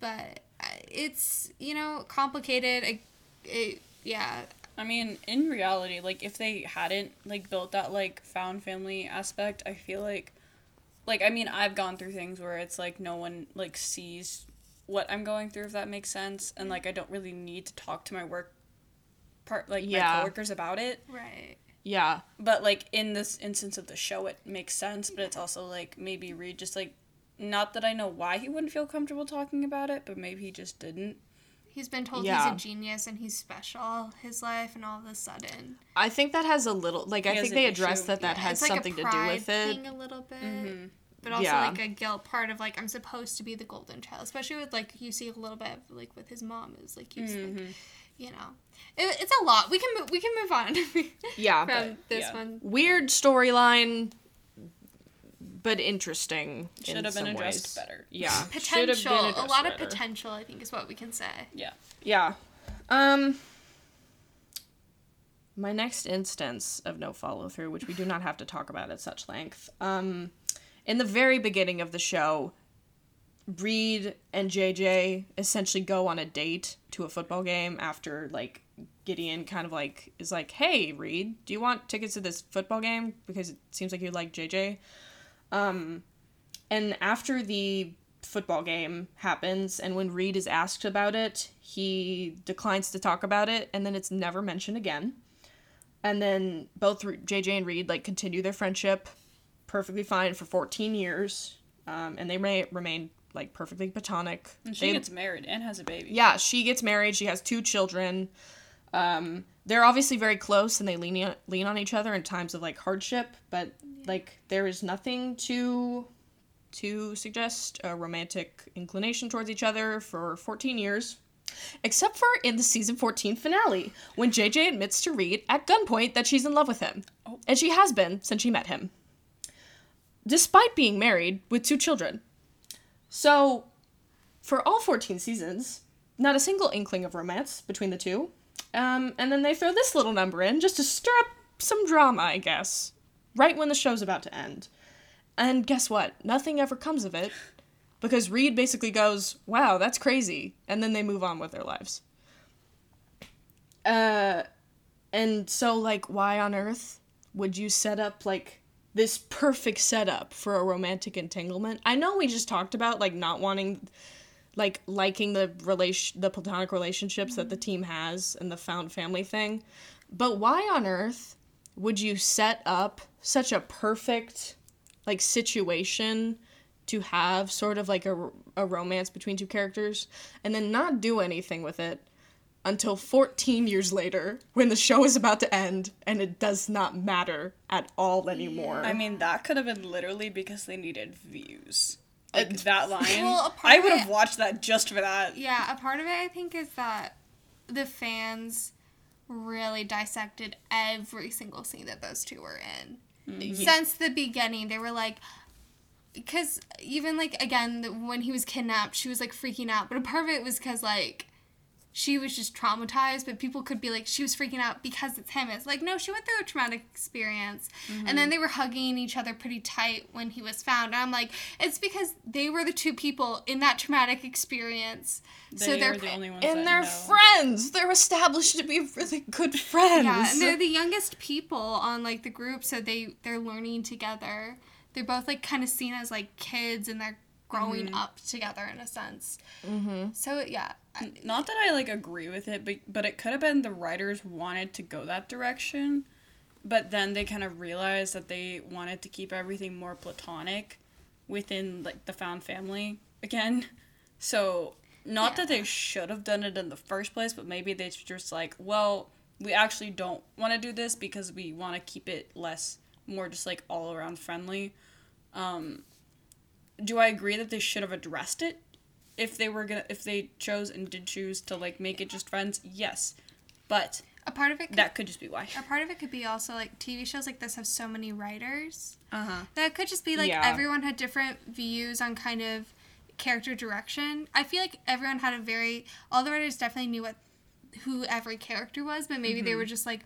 But uh, it's you know complicated. It, it, yeah, I mean, in reality, like if they hadn't like built that like found family aspect, I feel like like I mean, I've gone through things where it's like no one like sees what I'm going through if that makes sense and like I don't really need to talk to my work part like Yeah. my coworkers about it. right. yeah But like in this instance of the show it makes sense, but it's also like maybe Reid just like not that I know why he wouldn't feel comfortable talking about it, but maybe he just didn't. He's been told Yeah. he's a genius and he's special his life, and all of a sudden, I think that has a little like I He has think an they issue. address that that Yeah, has like something to do with it thing a little bit. Mm-hmm. but also Yeah. like a guilt part of like I'm supposed to be the golden child, especially with like you see a little bit of, like with his mom is like he's Mm-hmm. like you know it, it's a lot. We can mo- we can move on yeah from this yeah. one. weird storyline but interesting Should in have been some addressed ways. better. yeah should have Potential, been a addressed lot of better. potential. I think is what we can say. Yeah. Yeah. Um my next instance of no follow through, which we do not have to talk about at such length. Um in the very beginning of the show, Reid and JJ essentially go on a date to a football game after like Gideon kind of like is like, "Hey, Reid, do you want tickets to this football game because it seems like you like JJ?" Um and after the football game happens and when Reid is asked about it, he declines to talk about it and then it's never mentioned again. And then both JJ and Reid like continue their friendship perfectly fine for 14 years. Um, and they may remain like perfectly platonic. And she They- gets married and has a baby. yeah, she gets married. She has two children. Um, they're obviously very close, and they lean lean on each other in times of like hardship. But like, there is nothing to to suggest a romantic inclination towards each other for 14 years, except for in the season 14 finale when JJ admits to Reid at gunpoint that she's in love with him, Oh. and she has been since she met him, despite being married with two children. So for all 14 seasons, not a single inkling of romance between the two. Um, and then they throw this little number in just to stir up some drama, I guess, right when the show's about to end. And guess what? Nothing ever comes of it because Reid basically goes, wow, that's crazy. And then they move on with their lives. Uh, and so, like, why on earth would you set up, like, this perfect setup for a romantic entanglement? I know we just talked about, like, not wanting like liking the relation the platonic relationships that the team has and the found family thing but why on earth would you set up such a perfect like situation to have sort of like a, a romance between two characters and then not do anything with it until 14 years later when the show is about to end and it does not matter at all anymore I mean, that could have been literally because they needed views. Like that line. Well, a part I would have watched that just for that. Yeah, a part of it I think is that the fans really dissected every single scene that those two were in. Mm-hmm. Ye- Since the beginning, they were like, because even like again, when he was kidnapped, she was like freaking out. But a part of it was because like she was just traumatized, but people could be like, she was freaking out because it's him. It's like, no, she went through a traumatic experience. And then they were hugging each other pretty tight when he was found. And I'm like, it's because they were the two people in that traumatic experience. They so they're the only ones and they're know. friends they're established to be really good friends Yeah, and they're the youngest people on like the group, so they they're learning together. They're both like kind of seen as like kids, and they're growing up together in a sense. Mm-hmm. So yeah, Not that I like agree with it, but but it could have been the writers wanted to go that direction, but then they kind of realized that they wanted to keep everything more platonic within like the found family again. So not Yeah. that they should have done it in the first place, but maybe they just like, well, we actually don't want to do this because we want to keep it less more just like all around friendly. Um do I agree that they should have addressed it if they were gonna if they chose and did choose to like make it just friends? Yes. But A part of it could, that could just be why. a part of it could be also like TV shows like this have so many writers. Uh-huh. That could just be like Yeah. everyone had different views on kind of character direction. I feel like everyone had a very all the writers definitely knew what who every character was, but maybe they were just like,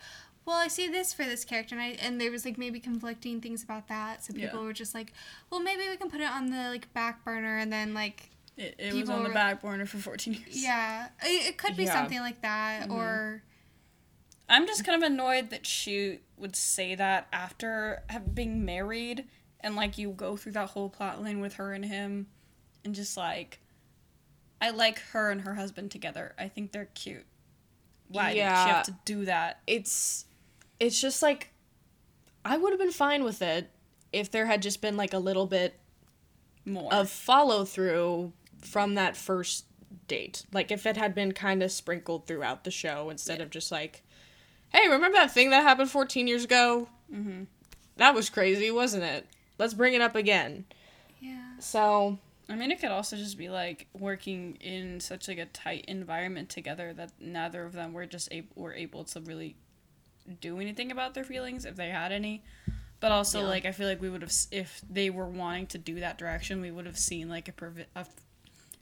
well, I see this for this character, and I and there was like maybe conflicting things about that. So people Yeah. were just like, well, maybe we can put it on the like back burner, and then like It, it was on the back burner for 14 years. yeah, it, it could be Yeah. something like that, mm-hmm. or I'm just kind of annoyed that she would say that after have being married and like you go through that whole plot line with her and him and just like I like her and her husband together. I think they're cute. Why did she have to do that? it's it's just like I would have been fine with it if there had just been like a little bit More. of follow through from that first date. Like if it had been kind of sprinkled throughout the show instead of just like, hey, remember that thing that happened 14 years ago? mm-hmm. That was crazy, wasn't it? Let's bring it up again. yeah, So, I mean, it could also just be like working in such like a tight environment together that neither of them were just able were able to really do anything about their feelings if they had any. But also, Yeah. like I feel like we would have if they were wanting to do that direction, we would have seen like a, pervi- a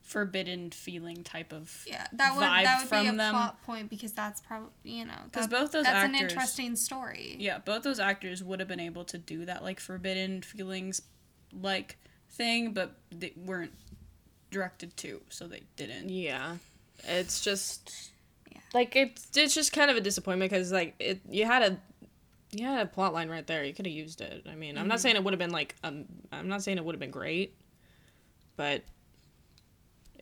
forbidden feeling type of yeah, that would vibe that would be from a them. plot point because that's probably you know because both those that's an interesting story. yeah. Both those actors would have been able to do that like forbidden feelings like thing, but they weren't directed to, so they didn't. yeah. It's just Yeah. like it's it's just kind of a disappointment cuz like it you had a you had a plot line right there. You could have used it. I mean, I'm not saying it would have been like um I'm not saying it would have been great, but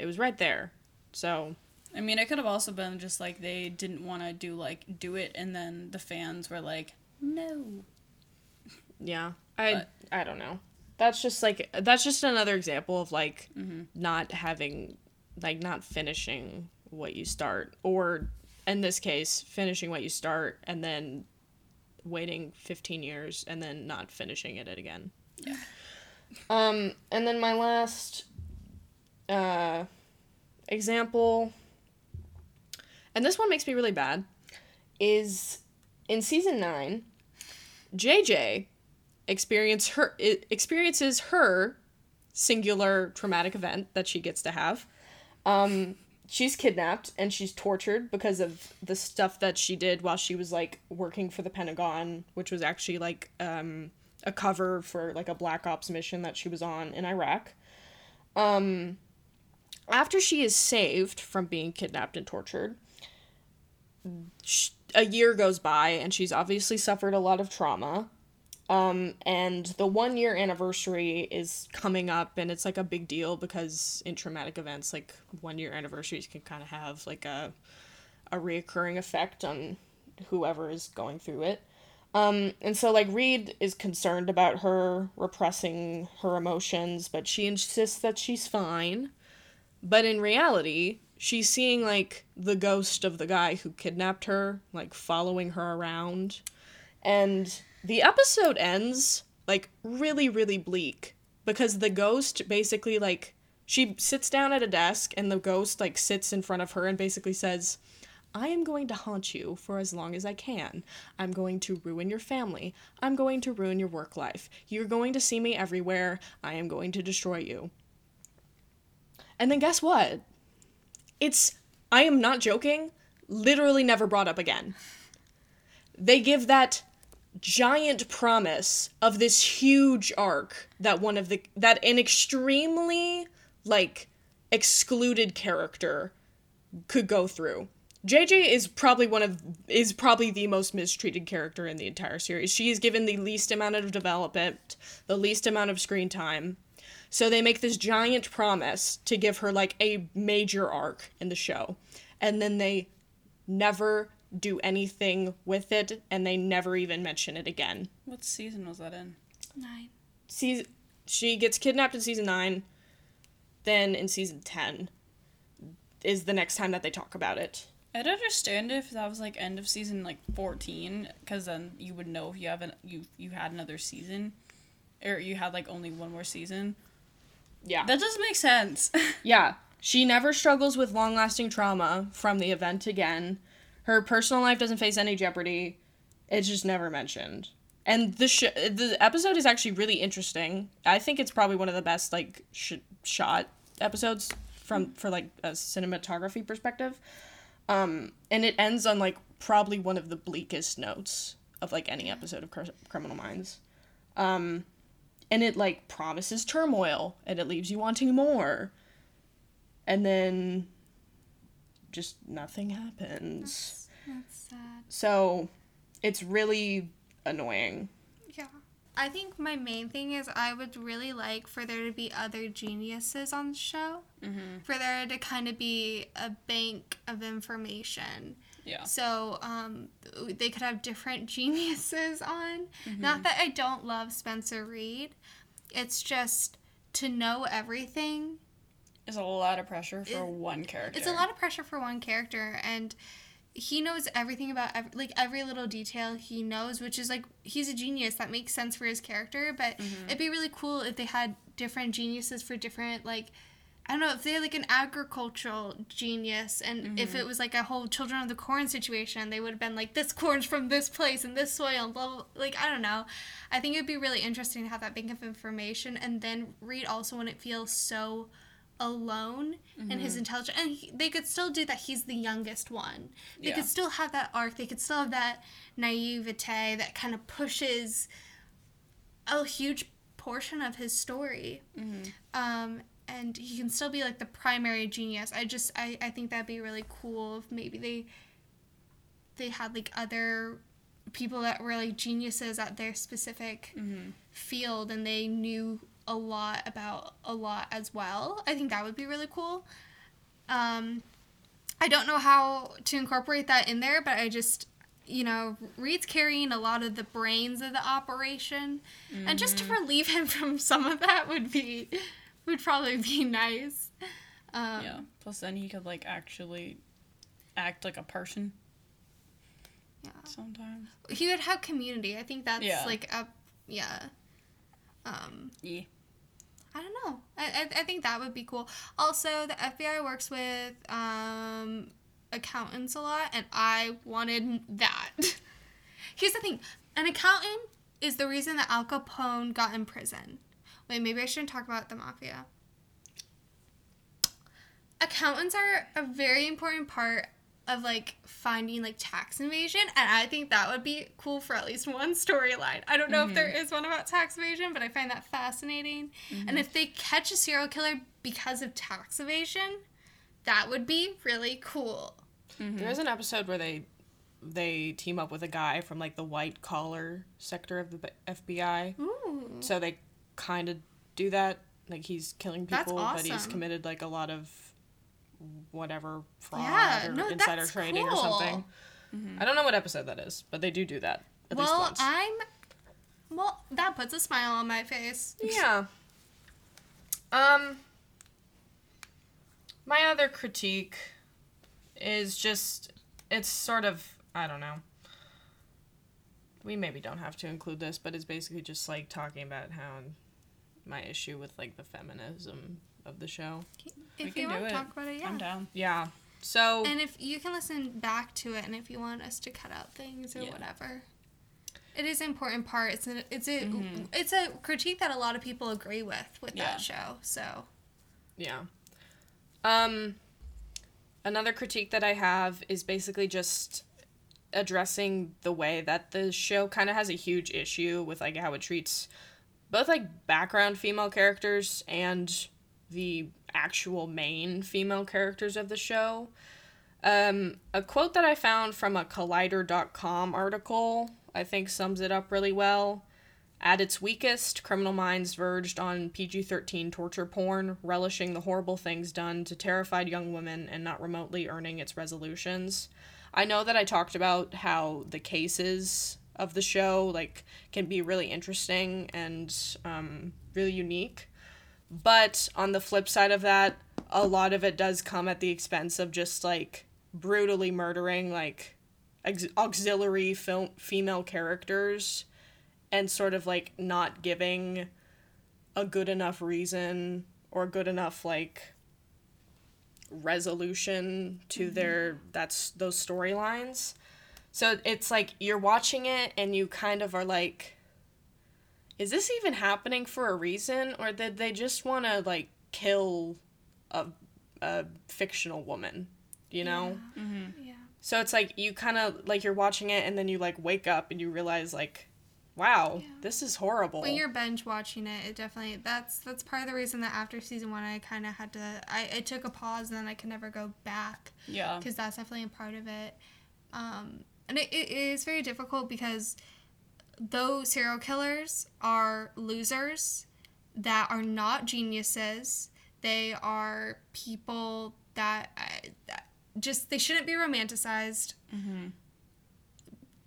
it was right there. So, I mean, it could have also been just like they didn't want to do like do it, and then the fans were like, "No." Yeah. I But- I don't know. That's just like that's just another example of like Mhm. not having like not finishing what you start or in this case finishing what you start and then waiting 15 years and then not finishing it again. Yeah. Um and then my last uh example and this one makes me really bad is in season 9 JJ experience her experiences her singular traumatic event that she gets to have. Um, she's kidnapped and she's tortured because of the stuff that she did while she was like working for the Pentagon, which was actually like um, a cover for like a black ops mission that she was on in Iraq. Um, after she is saved from being kidnapped and tortured, a year goes by and she's obviously suffered a lot of trauma. Um, and the one year anniversary is coming up, and it's like a big deal because in traumatic events, like one year anniversaries can kind of have like a a reoccurring effect on whoever is going through it. Um, and so like Reid is concerned about her repressing her emotions, but she insists that she's fine. But in reality, she's seeing like the ghost of the guy who kidnapped her, like following her around. And the episode ends like really, really bleak because the ghost basically like she sits down at a desk and the ghost like sits in front of her and basically says, I am going to haunt you for as long as I can. I'm going to ruin your family. I'm going to ruin your work life. You're going to see me everywhere. I am going to destroy you. And then guess what? It's, I am not joking, literally never brought up again. They give that giant promise of this huge arc that one of the, that an extremely, like, excluded character could go through. JJ is probably one of is probably the most mistreated character in the entire series. She is given the least amount of development, the least amount of screen time. So they make this giant promise to give her like a major arc in the show. And then they never do anything with it and they never even mention it again. What season was that in? Nine. Season, she gets kidnapped in season 9. Then in season 10 is the next time that they talk about it. I'd understand if that was like end of season like fourteen, because then you would know if you haven't you you had another season, or you had like only one more season. Yeah. That doesn't make sense. Yeah. She never struggles with long lasting trauma from the event again. Her personal life doesn't face any jeopardy. It's just never mentioned. And the sh- the episode is actually really interesting. I think it's probably one of the best like sh- shot episodes from for like a cinematography perspective. Um and it ends on like probably one of the bleakest notes of like any episode of Cr- Criminal Minds. Um and it like promises turmoil and it leaves you wanting more and then just nothing happens. That's sad. So it's really annoying. Yeah. I think my main thing is I would really like for there to be other geniuses on the show. mm-hmm. For there to kind of be a bank of information. Yeah. So um, they could have different geniuses on. Not that I don't love Spencer Reid. It's just to know everything. is a lot of pressure for It- one character. It's a lot of pressure for one character, and he knows everything about ev- like every little detail he knows, which is like he's a genius. That makes sense for his character, but it'd be really cool if they had different geniuses for different like. I don't know if they had like an agricultural genius, and if mm-hmm. it was like a whole Children of the Corn situation, they would have been like this corn's from this place and this soil, and blah, blah blah. Like I don't know. I think it'd be really interesting to have that bank of information, and then Reid also wouldn't feel so alone in his mm-hmm. intelligence and he, they could still do that he's the youngest one they Yeah. could still have that arc they could still have that naivete that kind of pushes a huge portion of his story mm-hmm. um and he can still be like the primary genius i just i, I think that'd be really cool if maybe they they had like other people that were like geniuses at their specific field and they knew a lot about a lot as well. I think that would be really cool. Um, I don't know how to incorporate that in there, but I just, you know, Reid's carrying a lot of the brains of the operation, and just to relieve him from some of that would be, would probably be nice. Um, Yeah. Plus, then he could like actually act like a person. Yeah. Sometimes. He would have community. I think that's Yeah. like a, yeah. Um, Yeah. I don't know. I, I, I think that would be cool. Also, the FBI works with um, accountants a lot, and I wanted that. Here's the thing an accountant is the reason that Al Capone got in prison. Wait, maybe I shouldn't talk about the mafia. Accountants are a very important part of like finding like tax evasion and i think that would be cool for at least one storyline i don't know if mm-hmm. there is one about tax evasion but i find that fascinating mm-hmm. and if they catch a serial killer because of tax evasion that would be really cool mm-hmm. There is an episode where they they team up with a guy from like the white collar sector of the FBI. Ooh. So they kind of do that. Like he's killing people, but he's committed like a lot of whatever fraud Yeah, or no, insider trading or cool. something. I don't know what episode that is, but they do do that at least well once. i'm well that puts a smile on my face Yeah. Um my other critique is just it's sort of I don't know. We maybe don't have to include this, but it's basically just like talking about how my issue with like the feminism of the show. We if can you do want to talk about it yeah I'm down. Yeah. So and if you can listen back to it and if you want us to cut out things or Yeah. whatever it is an important part it's a it's a Mhm. it's a critique that a lot of people agree with with Yeah. that show so Yeah. Um another critique that I have is basically just addressing the way that the show kind of has a huge issue with like how it treats both like background female characters and the actual main female characters of the show. Um, a quote that I found from a Collider.com article I think sums it up really well. At its weakest, Criminal Minds verged on PG 13 torture porn, relishing the horrible things done to terrified young women and not remotely earning its resolutions. I know that I talked about how the cases of the show like can be really interesting and um, really unique. But on the flip side of that, a lot of it does come at the expense of just like brutally murdering like ex- auxiliary film female characters and sort of like not giving a good enough reason or good enough like resolution to their that's those storylines. So it's like you're watching it and you kind of are like is this even happening for a reason or did they just want to like kill a a fictional woman, you know? Yeah. So it's like you kind of like you're watching it and then you like wake up and you realize like wow, Yeah. this is horrible. When you're binge watching it, it definitely that's that's part of the reason that after season one, I kind of had to I, I took a pause and then I could never go back Yeah. because that's definitely a part of it. Um, and it, it is very difficult because those serial killers are losers that are not geniuses. They are people that, uh, that just they shouldn't be romanticized. Mm-hmm.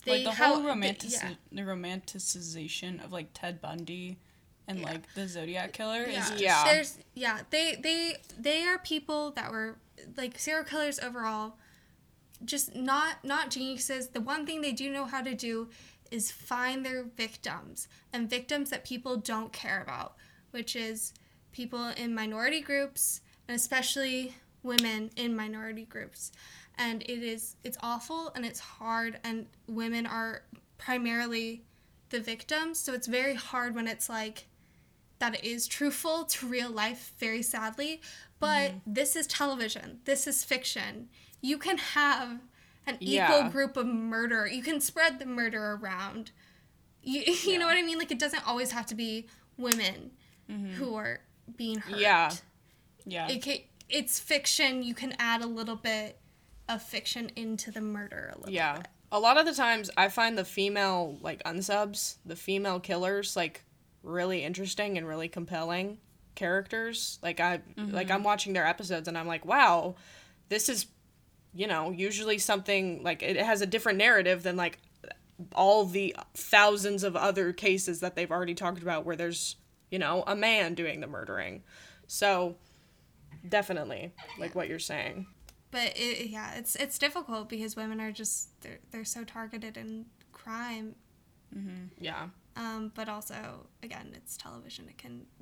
They like the how- whole they- romantic yeah. the romanticization of like Ted Bundy and Yeah. like the Zodiac killer yeah. is Yeah. There's yeah, they they they are people that were like serial killers overall just not not geniuses. The one thing they do know how to do is find their victims and victims that people don't care about, which is people in minority groups and especially women in minority groups. And it is it's awful and it's hard and women are primarily the victims, so it's very hard when it's like that it is truthful to real life, very sadly. But mm-hmm. this is television. This is fiction. You can have an equal Yeah. group of murder. You can spread the murder around. You, you know what I mean? Like it doesn't always have to be women mm-hmm. who are being hurt. Yeah. yeah. It ca it's fiction. You can add a little bit of fiction into the murder a little Yeah. bit. A lot of the times I find the female like unsubs, the female killers like really interesting and really compelling characters. Like I like mm-hmm. I'm watching their episodes and I'm like, "Wow, this is you know, usually something like it has a different narrative than like all the thousands of other cases that they've already talked about where there's, you know, a man doing the murdering." So, definitely like what you're saying. But it, yeah, it's it's difficult because women are just they're they're so targeted in crime. Mhm. Yeah. Um, but also again, it's television. It can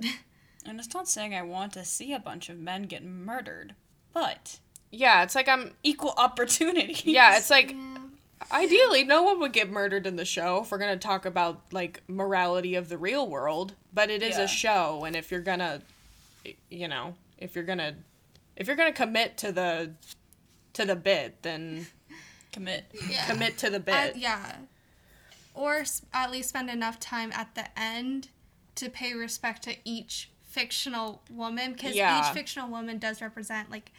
and it's not saying I want to see a bunch of men get murdered, but Yeah, it's like I'm equal opportunity. Yeah, it's like yeah. ideally no one would get murdered in the show if we're gonna talk about like morality of the real world. But it is Yeah. a show, and if you're gonna, you know, if you're gonna, if you're gonna commit to the, to the bit, then commit. yeah. commit to the bit. Uh, yeah. Or s- at least spend enough time at the end to pay respect to each fictional woman because Yeah. each fictional woman does represent like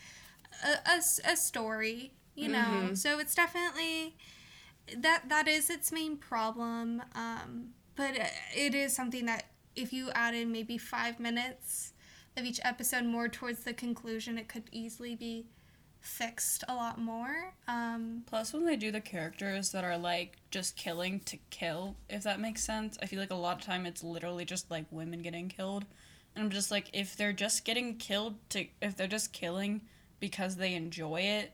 a, a a story, you know. Mm-hmm. So it's definitely that that is its main problem. Um, but it- it is something that if you added maybe five minutes of each episode more towards the conclusion, it could easily be fixed a lot more. Um, Plus, when they do the characters that are like just killing to kill, if that makes sense, I feel like a lot of time it's literally just like women getting killed. And I'm just like, if they're just getting killed to, if they're just killing because they enjoy it,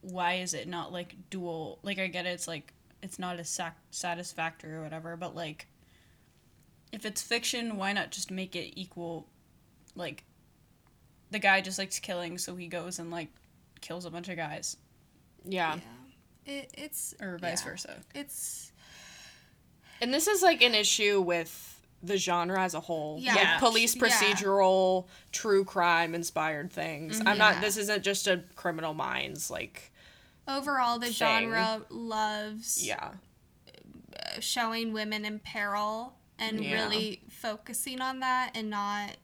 why is it not like dual? Like, I get it, it's like, it's not as sac- satisfactory or whatever, but like, if it's fiction, why not just make it equal? Like, the guy just likes killing, so he goes and like kills a bunch of guys, yeah. It, it's or vice yeah. versa. It's and this is like an issue with the genre as a whole. Yeah. Like Yeah. police Yeah. procedural, true crime inspired things. I'm not. This isn't just a Criminal Minds like. overall the Thing. genre loves Yeah. uh, showing women in peril and Yeah. really focusing on that and not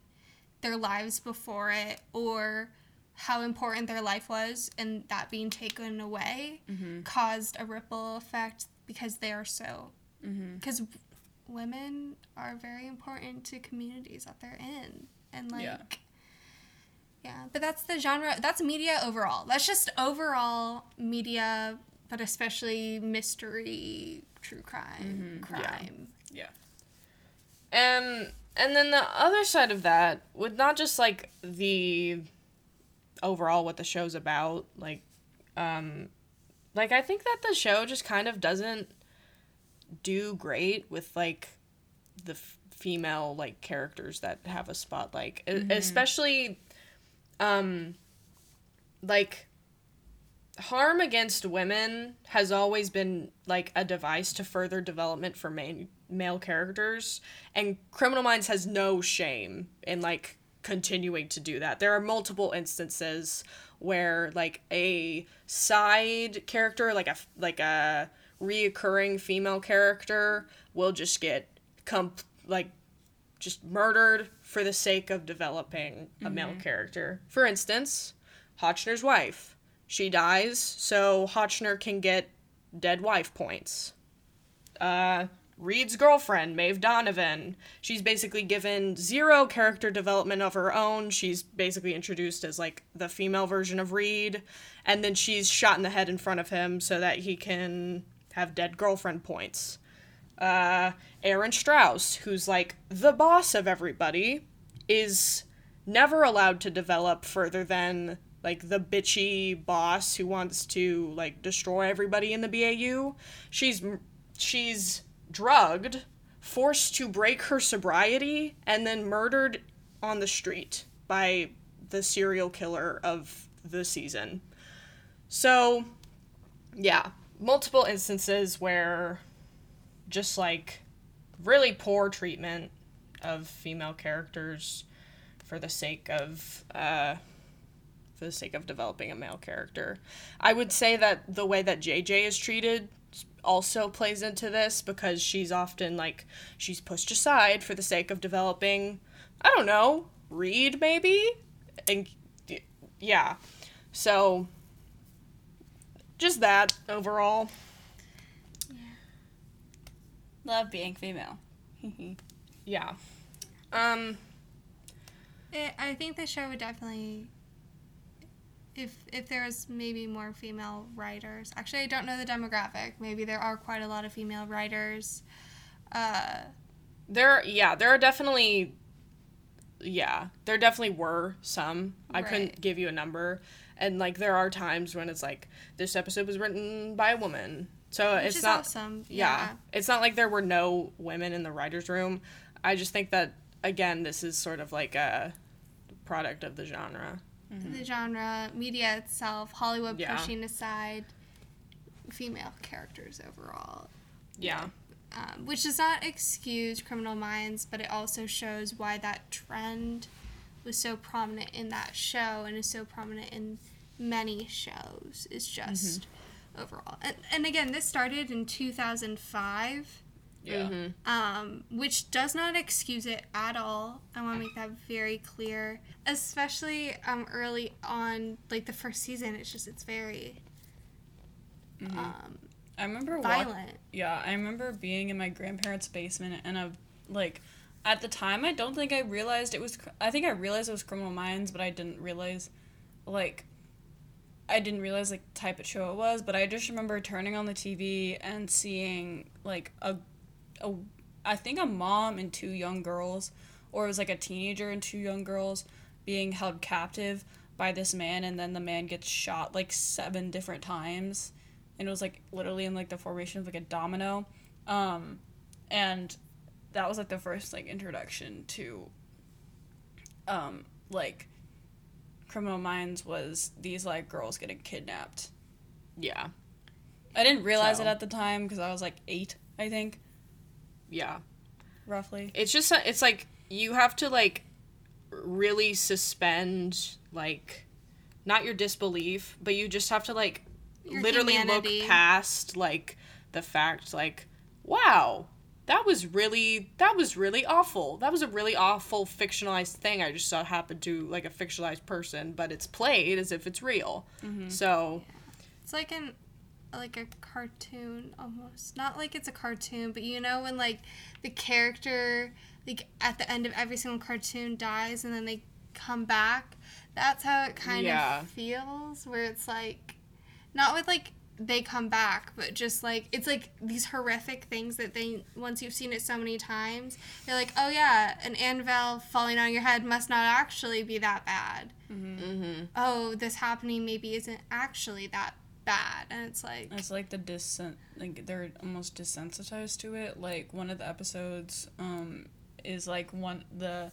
their lives before it or how important their life was and that being taken away Mm-hmm. caused a ripple effect because they are so Mm-hmm. Women are very important to communities that they're in and like Yeah. yeah but that's the genre that's media overall that's just overall media but especially mystery, true crime, crime. Yeah. And and then the other side of that, with not just like the overall what the show's about, like um like I think that the show just kind of doesn't do great with like the f- female like characters that have a spotlight, E- especially um like harm against women has always been like a device to further development for main male characters and criminal minds has no shame in like continuing to do that. There are multiple instances where like a side character like a like a reoccurring female character will just get comp like just murdered for the sake of developing a male character for instance Hotchner's wife. She dies, so Hotchner can get dead wife points. Uh, Reid's girlfriend, Maeve Donovan. She's basically given zero character development of her own. She's basically introduced as like the female version of Reid, and then she's shot in the head in front of him so that he can have dead girlfriend points. Uh, Erin Strauss, who's like the boss of everybody, is never allowed to develop further than like the bitchy boss who wants to like destroy everybody in the BAU. She's she's drugged, forced to break her sobriety, and then murdered on the street by the serial killer of the season. So, yeah, multiple instances where just like really poor treatment of female characters for the sake of uh, for the sake of developing a male character. I would say that the way that JJ is treated also plays into this because she's often like she's pushed aside for the sake of developing I don't know, Reid maybe? And yeah. So just that overall. Love being female. Yeah. Um It, I think the show would definitely, if if there was maybe more female writers. Actually, I don't know the demographic. Maybe there are quite a lot of female writers. Uh, There, yeah, there are definitely, yeah, there definitely were some. I couldn't give you a number, and like there are times when it's like this episode was written by a woman, so which it's is not. awesome. Yeah. Yeah. it's not like there were no women in the writers' room. I just think that again, this is sort of like a product of the genre. The genre, media itself, Hollywood Yeah. pushing aside female characters overall. Yeah, um, which does not excuse criminal minds, but it also shows why that trend was so prominent in that show and is so prominent in many shows. is just overall, and, and again, this started in two thousand five. Yeah. Um, which does not excuse it at all. I want to make that very clear, especially um, early on, like the first season. It's just it's very um, I remember wa- violent. Yeah, I remember being in my grandparents' basement and a like at the time I don't think I realized it was I think I realized it was Criminal Minds, but I didn't realize like I didn't realize like the type of show it was, but I just remember turning on the TV and seeing like a a I think a mom and two young girls or it was like a teenager and two young girls being held captive by this man and then the man gets shot like seven different times and it was like literally in like the formation of like a domino. Um and that was like the first like introduction to um like criminal minds was these like girls getting kidnapped. Yeah, i didn't realize So- it at the time because i was like eight i think. Yeah. roughly. It's just it's like you have to like really suspend like not your disbelief but you just have to like Your literally humanity. look past like the fact like wow that was really that was really awful that was a really awful fictionalized thing i just saw happen to like a fictionalized person but it's played as if it's real mm-hmm. so It's like an like a cartoon almost. Not like it's a cartoon, but you know when like the character like at the end of every single cartoon dies and then they come back. That's how it kind Yeah. of feels where it's like not with like they come back, but just like it's like these horrific things that they once you've seen it so many times, you're like, oh yeah, an anvil falling on your head must not actually be that bad. Mm-hmm. Oh, this happening maybe isn't actually that bad, and it's like It's like the disen like they're almost desensitized to it. Like one of the episodes um is like one the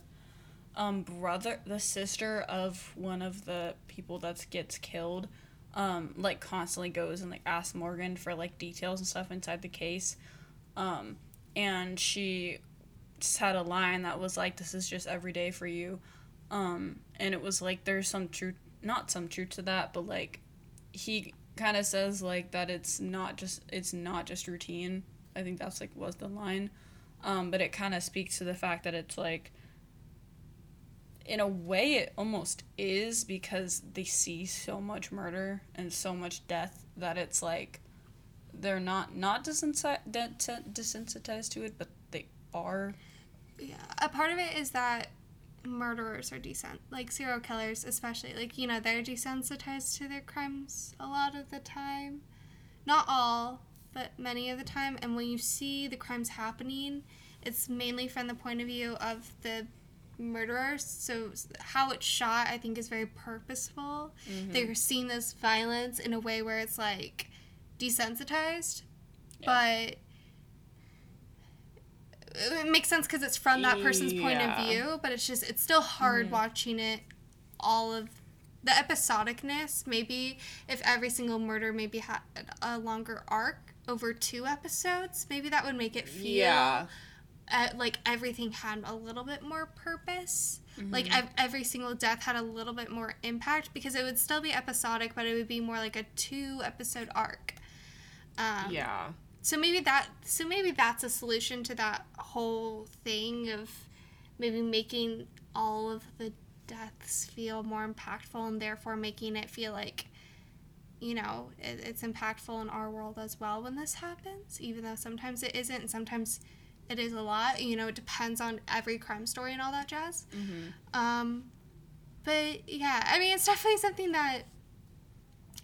um brother the sister of one of the people that gets killed um like constantly goes and like asks Morgan for like details and stuff inside the case. Um and she just had a line that was like this is just every day for you. Um and it was like there's some truth not some truth to that, but like he kind of says like that it's not just it's not just routine. I think that's like was the line. Um, but it kind of speaks to the fact that it's like in a way it almost is because they see so much murder and so much death that it's like they're not not desensi- de- te- desensitized to it but they are yeah, a part of it is that murderers are decent, like serial killers, especially. Like you know, they're desensitized to their crimes a lot of the time. Not all, but many of the time. And when you see the crimes happening, it's mainly from the point of view of the murderer. So how it's shot, I think, is very purposeful. Mm-hmm. They're seeing this violence in a way where it's like desensitized, but uh, it makes sense because it's from that person's point of view. But it's just it's still hard mm-hmm. watching it. All of the episodicness. Maybe if every single murder maybe had a longer arc over two episodes, maybe that would make it feel Yeah. Uh, like everything had a little bit more purpose. Like ev- every single death had a little bit more impact because it would still be episodic, but it would be more like a two episode arc. Um, Yeah. So maybe that. So maybe that's a solution to that whole thing of maybe making all of the deaths feel more impactful and therefore making it feel like you know it, it's impactful in our world as well when this happens even though sometimes it isn't and sometimes it is a lot you know it depends on every crime story and all that jazz. Um but yeah i mean it's definitely something that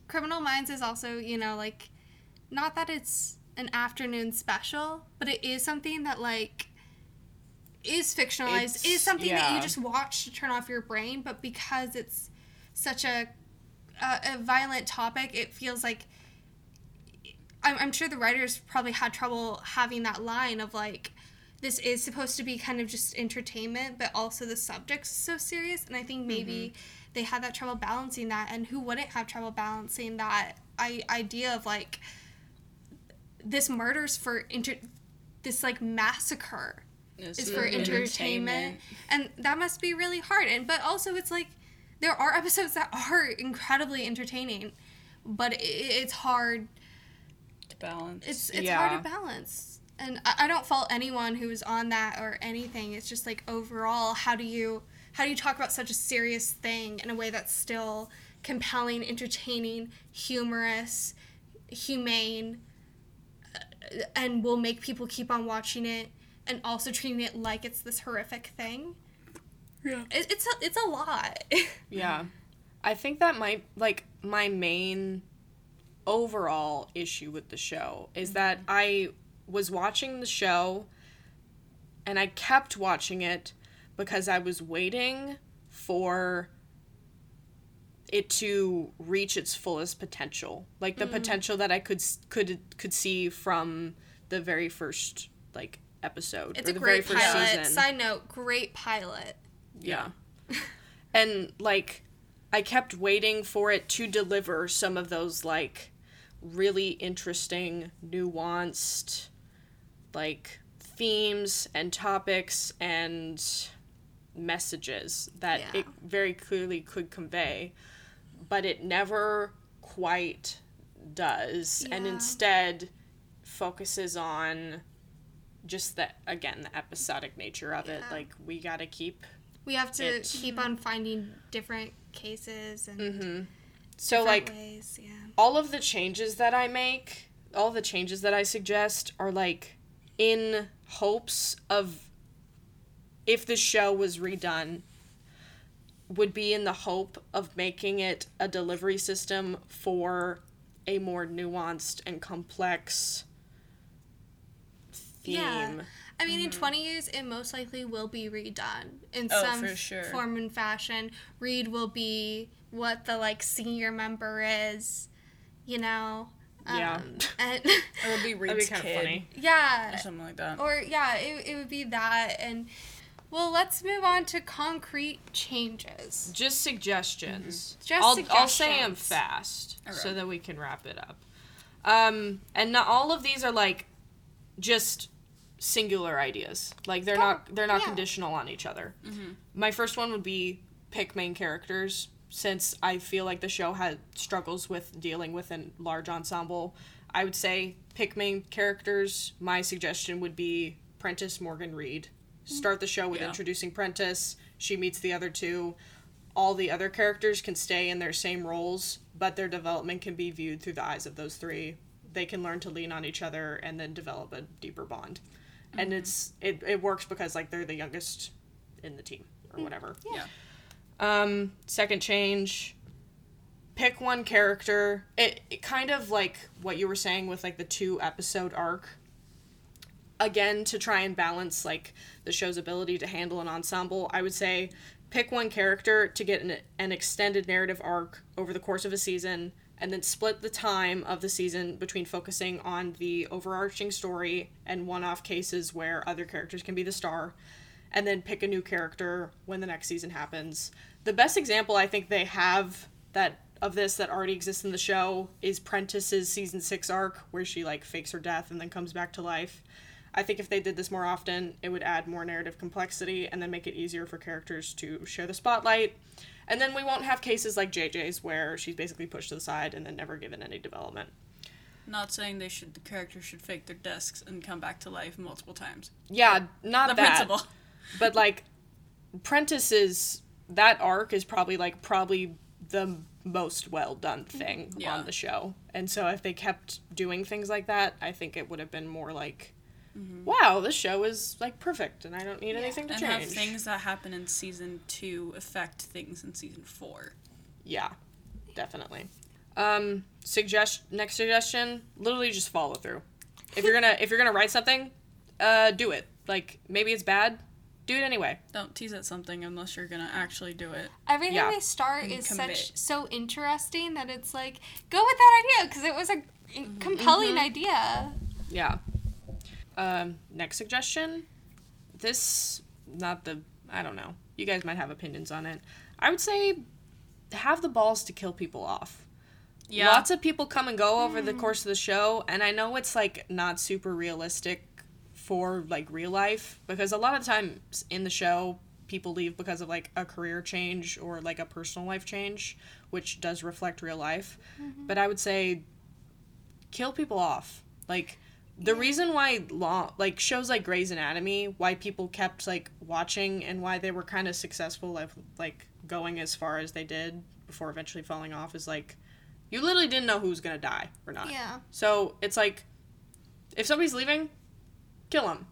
criminal minds is also you know like not that it's an afternoon special but it is something that like is fictionalized It's- is something that you just watch to turn off your brain but because it's such a a, a violent topic it feels like I'm, I'm sure the writers probably had trouble having that line of like this is supposed to be kind of just entertainment but also the subject's so serious and i think maybe mm-hmm. they had that trouble balancing that and who wouldn't have trouble balancing that I, idea of like this murders for inter this like massacre is mm-hmm. for entertainment. and that must be really hard and but also it's like there are episodes that are incredibly entertaining but it, it's hard balance it's it's Yeah. hard to balance and I, I don't fault anyone who's on that or anything it's just like overall how do you how do you talk about such a serious thing in a way that's still compelling entertaining humorous humane uh, and will make people keep on watching it and also treating it like it's this horrific thing Yeah. it, it's a, it's a lot Yeah. I think that my like my main overall issue with the show is mm-hmm. that I was watching the show and I kept watching it because I was waiting for it to reach its fullest potential. Like the mm-hmm. potential that I could could could see from the very first like episode it's a the great very first pilot season. side note great pilot Yeah. and like I kept waiting for it to deliver some of those like really interesting, nuanced like themes and topics and messages that Yeah. it very clearly could convey, but it never quite does and instead focuses on just the again the episodic nature of it like we got to keep we have to It- keep on finding different cases and Mm-hmm. So different like ways yeah all of the changes that I make, all the changes that I suggest are like in hopes of if the show was redone would be in the hope of making it a delivery system for a more nuanced and complex theme. Yeah. I mean, in mm-hmm. 20 years, it most likely will be redone in Oh, some sure. form and fashion. Reid will be what the like senior member is, you know. Yeah. Um, and it'll be That'd Reid's be kind kid. of funny. yeah, Or something like that. or yeah, it, it would be that. And well, let's move on to concrete changes. Just suggestions. Just I'll, I'll say them suggestions. fast so that we can wrap it up. Um, and not all of these are like just singular ideas. Like they're Oh, not they're not yeah. conditional on each other. Mm-hmm. My first one would be pick main characters since I feel like the show had struggles with dealing with a large ensemble. I would say pick main characters. My suggestion would be Prentiss Morgan Reid. Start the show with Yeah. introducing Prentiss. She meets the other two. All the other characters can stay in their same roles, but their development can be viewed through the eyes of those three. They can learn to lean on each other and then develop a deeper bond. And mm-hmm. it's it, it works because like they're the youngest in the team or mm. whatever. Yeah. Um, second change. Pick one character. It, it kind of like what you were saying with like the two episode arc. Again, to try and balance like the show's ability to handle an ensemble, I would say pick one character to get an, an extended narrative arc over the course of a season, and then split the time of the season between focusing on the overarching story and one off cases where other characters can be the star, and then pick a new character when the next season happens. The best example I think they have that of this that already exists in the show is Prentiss's season 6 arc where she like fakes her death and then comes back to life. I think if they did this more often, it would add more narrative complexity and then make it easier for characters to share the spotlight. And then we won't have cases like JJ's where she's basically pushed to the side and then never given any development. Not saying they should. The characters should fake their desks and come back to life multiple times. Yeah, not The that. principle. But like Prentiss's that arc is probably like probably the most well done thing Yeah. on the show. And so if they kept doing things like that, I think it would have been more like wow, this show is like perfect and I don't need anything to Mm-hmm. and have things that happen in season two affect things in season four. Yeah, definitely. Um, suggest next suggestion, literally just follow through. If you're gonna if you're gonna write something, uh, do it. Like maybe it's bad, do it anyway. Don't tease at something unless you're gonna actually do it. Everything Yeah. they start And is commit. such so interesting that it's like go with that idea because it was a Mm-hmm. compelling idea. Yeah. Um, next suggestion. This not the I don't know. You guys might have opinions on it. I would say have the balls to kill people off. Yeah. Lots of people come and go over the course of the show, and I know it's like not super realistic for like real life because a lot of times in the show people leave because of like a career change or like a personal life change, which does reflect real life. Mm-hmm. But I would say kill people off. Like the reason why long like shows like Grey's Anatomy, why people kept like watching and why they were kind of successful of like going as far as they did before eventually falling off is like you literally didn't know who was gonna die or not. Yeah. So it's like if somebody's leaving, kill him.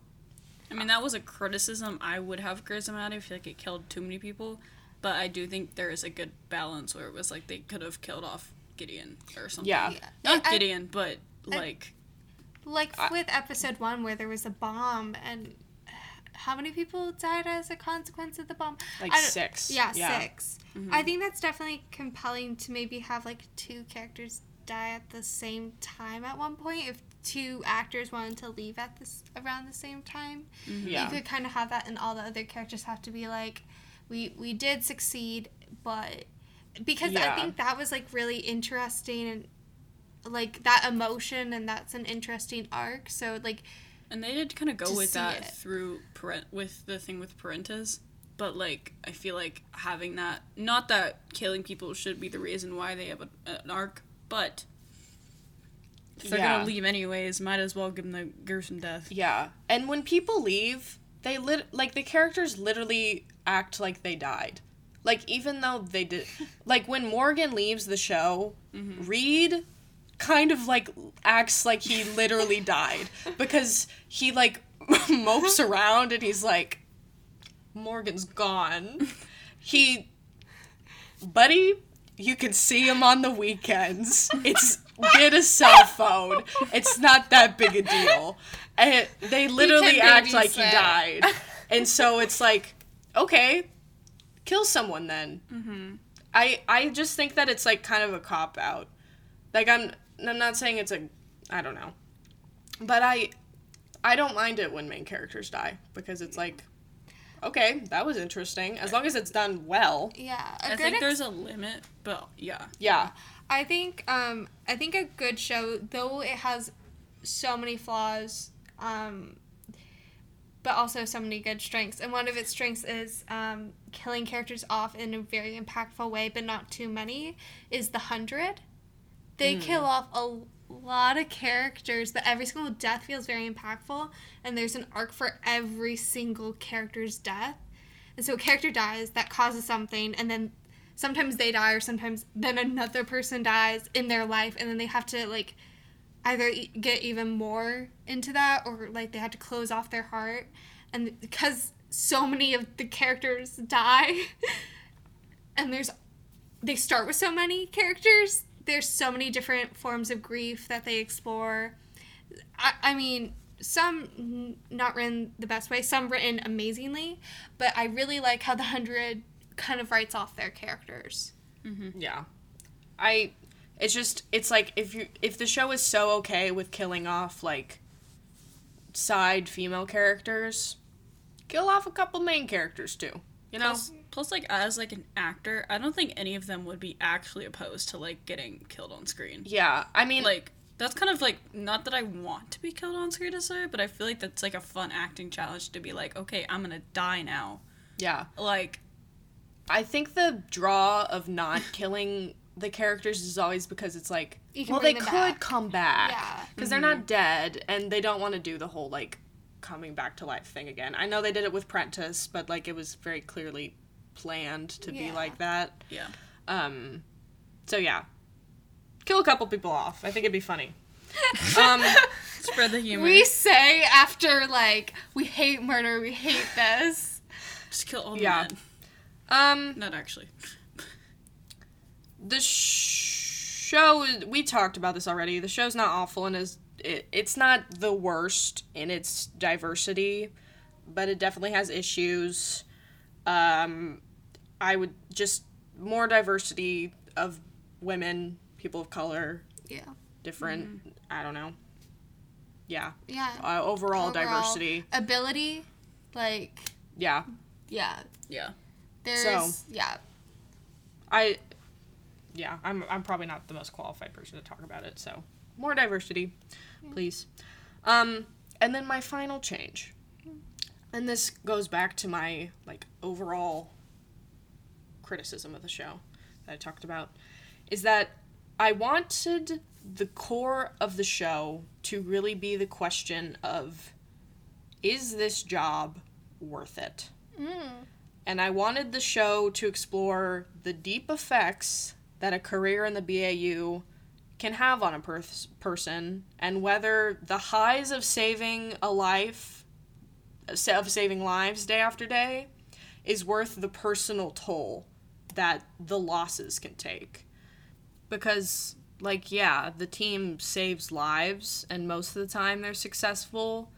I mean, that was a criticism I would have Grey's Anatomy. if like it killed too many people. But I do think there is a good balance where it was like they could have killed off Gideon or something. Yeah. Yeah. Not I- I- Gideon, but like like I- with episode one where there was a bomb and how many people died as a consequence of the bomb? Like six. Yeah, Yeah. 6 mm-hmm. I think that's definitely compelling to maybe have like two characters die at the same time at one point. If two actors wanted to leave at this around the same time, mm-hmm. Yeah. you could kind of have that, and all the other characters have to be like, we we did succeed, but because Yeah. I think that was like really interesting and like that emotion and that's an interesting arc. So like And they did kind of go with that it. through parent with the thing with Prentiss, but like I feel like having that not that killing people should be the reason why they have a, an arc, but if they're Yeah. gonna leave anyways, might as well give them the gruesome death. Yeah. And when people leave, they lit like the characters literally act like they died. Like even though they did like when Morgan leaves the show, mm-hmm. Reid kind of like acts like he literally died because he like mopes around and he's like Morgan's gone. He buddy, you can see him on the weekends. It's get a cell phone. It's not that big a deal. And they literally act like he died. And so it's like, okay, kill someone then. Mm-hmm. I I just think that it's like kind of a cop out. Like I'm I'm not saying it's a I don't know. But I I don't mind it when main characters die because it's like okay, that was interesting. As long as it's done well. Yeah, I think ex- there's a limit, but yeah. Yeah. I think um I think a good show though it has so many flaws um but also so many good strengths and one of its strengths is um killing characters off in a very impactful way but not too many is the 100 they kill off a lot of characters but every single death feels very impactful and there's an arc for every single character's death. And so a character dies that causes something and then sometimes they die or sometimes then another person dies in their life and then they have to like either get even more into that or like they have to close off their heart. And because so many of the characters die and there's they start with so many characters there's so many different forms of grief that they explore. I, I mean some not written the best way some written amazingly but i really like how the hundred kind of writes off their characters mm-hmm. Yeah. I it's just it's like if you if the show is so okay with killing off like side female characters, kill off a couple main characters too. You know? Plus, plus, like as like an actor, I don't think any of them would be actually opposed to like getting killed on screen. yeah. I mean Like that's kind of like not that I want to be killed on screen to say, but I feel like that's like a fun acting challenge to be like, okay, I'm gonna die now. yeah. Like I think the draw of not killing the characters is always because it's like You can well they could back. come back Yeah. because they're not dead and they don't want to do the whole like coming back to life thing again. I know they did it with Prentiss, but like it was very clearly planned to be like that. yeah, Um, so yeah, kill a couple people off. I think it'd be funny. Um, spread the humor. we say after like we hate murder we hate this Just kill all the Yeah. men. Um, Not actually. the show we talked about this already. The show's not awful and is it, it's not the worst in its diversity, but it definitely has issues. Um, I would just more diversity of women, people of color, yeah different. I don't know. Yeah, yeah uh, overall, Overall, diversity. ability like Yeah, yeah Yeah. There's So- yeah I. Yeah, I'm. I'm probably not the most qualified person to talk about it. So more diversity, please. Um, and then my final change, and this goes back to my like overall criticism of the show that I talked about, is that I wanted the core of the show to really be the question of, is this job worth it? And I wanted the show to explore the deep effects that a career in the BAU can have on a pers- person and whether the highs of saving a life of saving lives day after day is worth the personal toll that the losses can take. Because like yeah the team saves lives and most of the time they're successful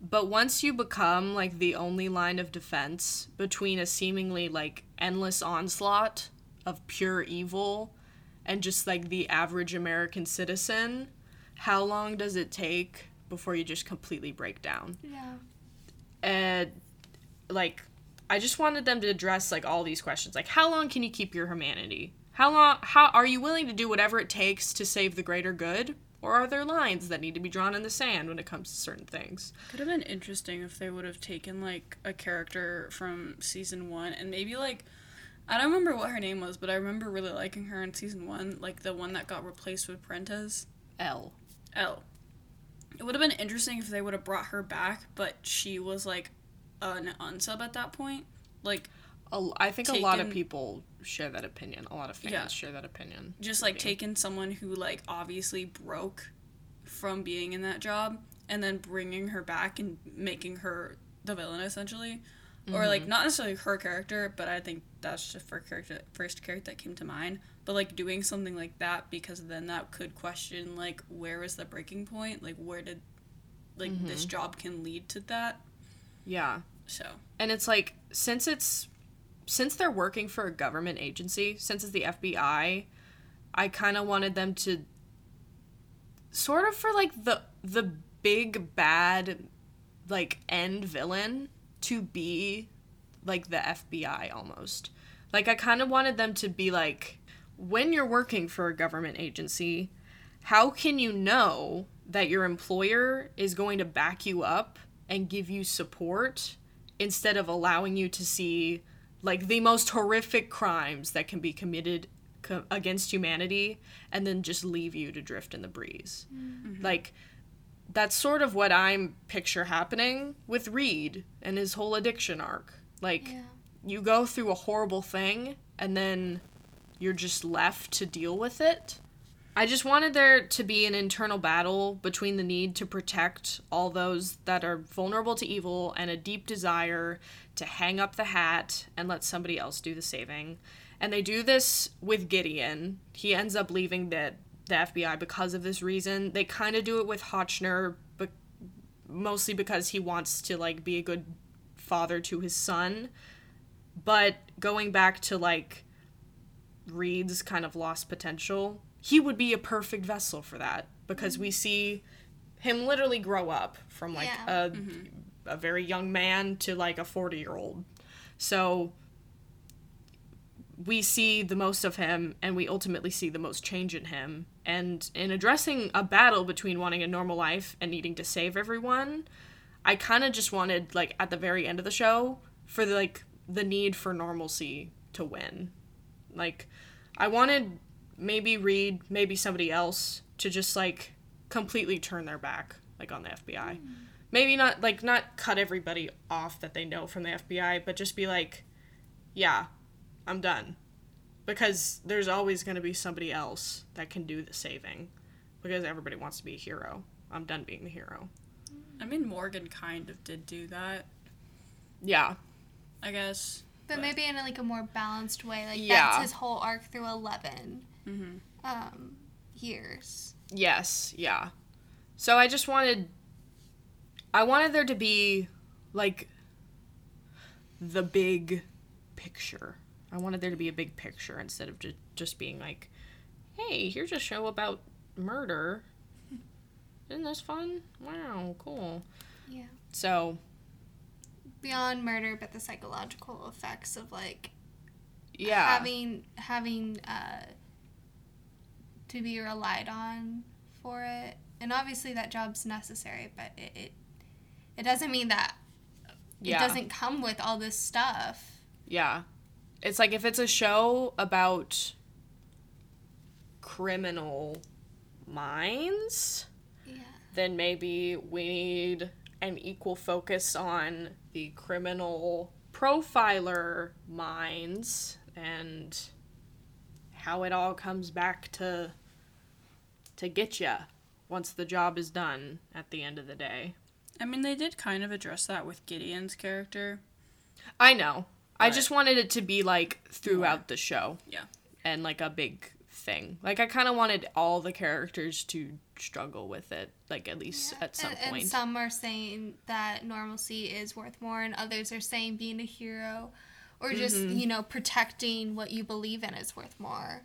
but once you become like the only line of defense between a seemingly like endless onslaught of pure evil and just like the average American citizen, how long does it take before you just completely break down? yeah And like I just wanted them to address like all these questions. Like how long can you keep your humanity? How long how are you willing to do whatever it takes to save the greater good? Or are there lines that need to be drawn in the sand when it comes to certain things? Could have been interesting if they would have taken like a character from season one and maybe like I don't remember what her name was, but I remember really liking her in season one, like the one that got replaced with Prentiss. L. L. It would have been interesting if they would have brought her back, but she was like an unsub at that point. Like A, I think a lot of people share that opinion. A lot of fans Yeah. share that opinion. just like taking someone who like obviously broke from being in that job and then bringing her back and making her the villain essentially or like mm-hmm. not necessarily her character but i think that's just for character first character that came to mind. But like doing something like that because then that could question like where was the breaking point? Like where did like this mm-hmm. job can lead to that? Yeah. So And it's like since it's since they're working for a government agency, since it's the FBI, I kind of wanted them to sort of for like the the big bad like end villain to be like the FBI almost. Like I kind of wanted them to be like when you're working for a government agency, how can you know that your employer is going to back you up and give you support instead of allowing you to see like the most horrific crimes that can be committed co- against humanity and then just leave you to drift in the breeze. Mm-hmm. Like that's sort of what I'm picture happening with Reid and his whole addiction arc. Like Yeah. you go through a horrible thing and then you're just left to deal with it. I just wanted there to be an internal battle between the need to protect all those that are vulnerable to evil and a deep desire to hang up the hat and let somebody else do the saving. And they do this with Gideon. He ends up leaving the, the FBI because of this reason. They kind of do it with Hotchner, but mostly because he wants to like be a good father to his son. But going back to like Reid's kind of lost potential, he would be a perfect vessel for that because we see him literally grow up from like Yeah. a mm-hmm. a very young man to like a 40 year old. So we see the most of him and we ultimately see the most change in him. And in addressing a battle between wanting a normal life and needing to save everyone, I kind of just wanted like at the very end of the show for the, like the need for normalcy to win. Like I wanted maybe Reid, maybe somebody else to just like completely turn their back like on the FBI. Hmm. Maybe not like not cut everybody off that they know from the FBI, but just be like, yeah, I'm done. Because there's always going to be somebody else that can do the saving. Because everybody wants to be a hero. I'm done being the hero. I mean Morgan kind of did do that, Yeah. I guess. But But- maybe in a, like a more balanced way. Like Yeah. that's his whole arc through 11 Mm-hmm. um, years. Yes, yeah. So I just wanted I wanted there to be like the big picture. I wanted there to be a big picture instead of just just being like, "Hey, here's a show about murder." Isn't this fun? Wow, cool. Yeah. So, Beyond murder, but the psychological effects of like yeah. having having uh, to be relied on for it, and obviously that job's necessary, but it it, it doesn't mean that yeah. it doesn't come with all this stuff. Yeah. It's like if it's a show about criminal minds, Yeah. then maybe we need an equal focus on the criminal profiler minds and how it all comes back to to get ya once the job is done at the end of the day. I mean they did kind of address that with Gideon's character. I know. I just wanted it to be like throughout More. the show. Yeah. And like a big thing. Like I kind of wanted all the characters to struggle with it, like at least at some and, point. and some are saying that normalcy is worth more, and others are saying being a hero or just, Mm-hmm. you know, protecting what you believe in is worth more.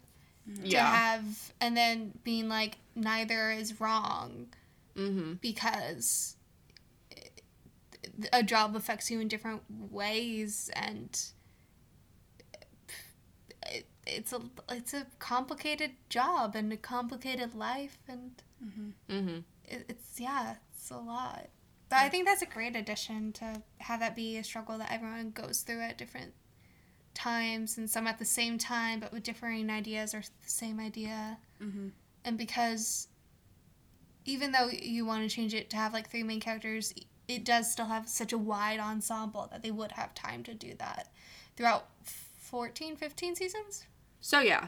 To yeah. have, and then being like, neither is wrong Mhm. because a job affects you in different ways and it, it's a it's a complicated job and a complicated life and Mhm. it, it's yeah it's a lot but i think that's a great addition to have that be a struggle that everyone goes through at different times and some at the same time but with differing ideas or the same idea Mm-hmm. and because even though you want to change it to have like three main characters it does still have such a wide ensemble that they would have time to do that throughout 14 15 seasons So yeah.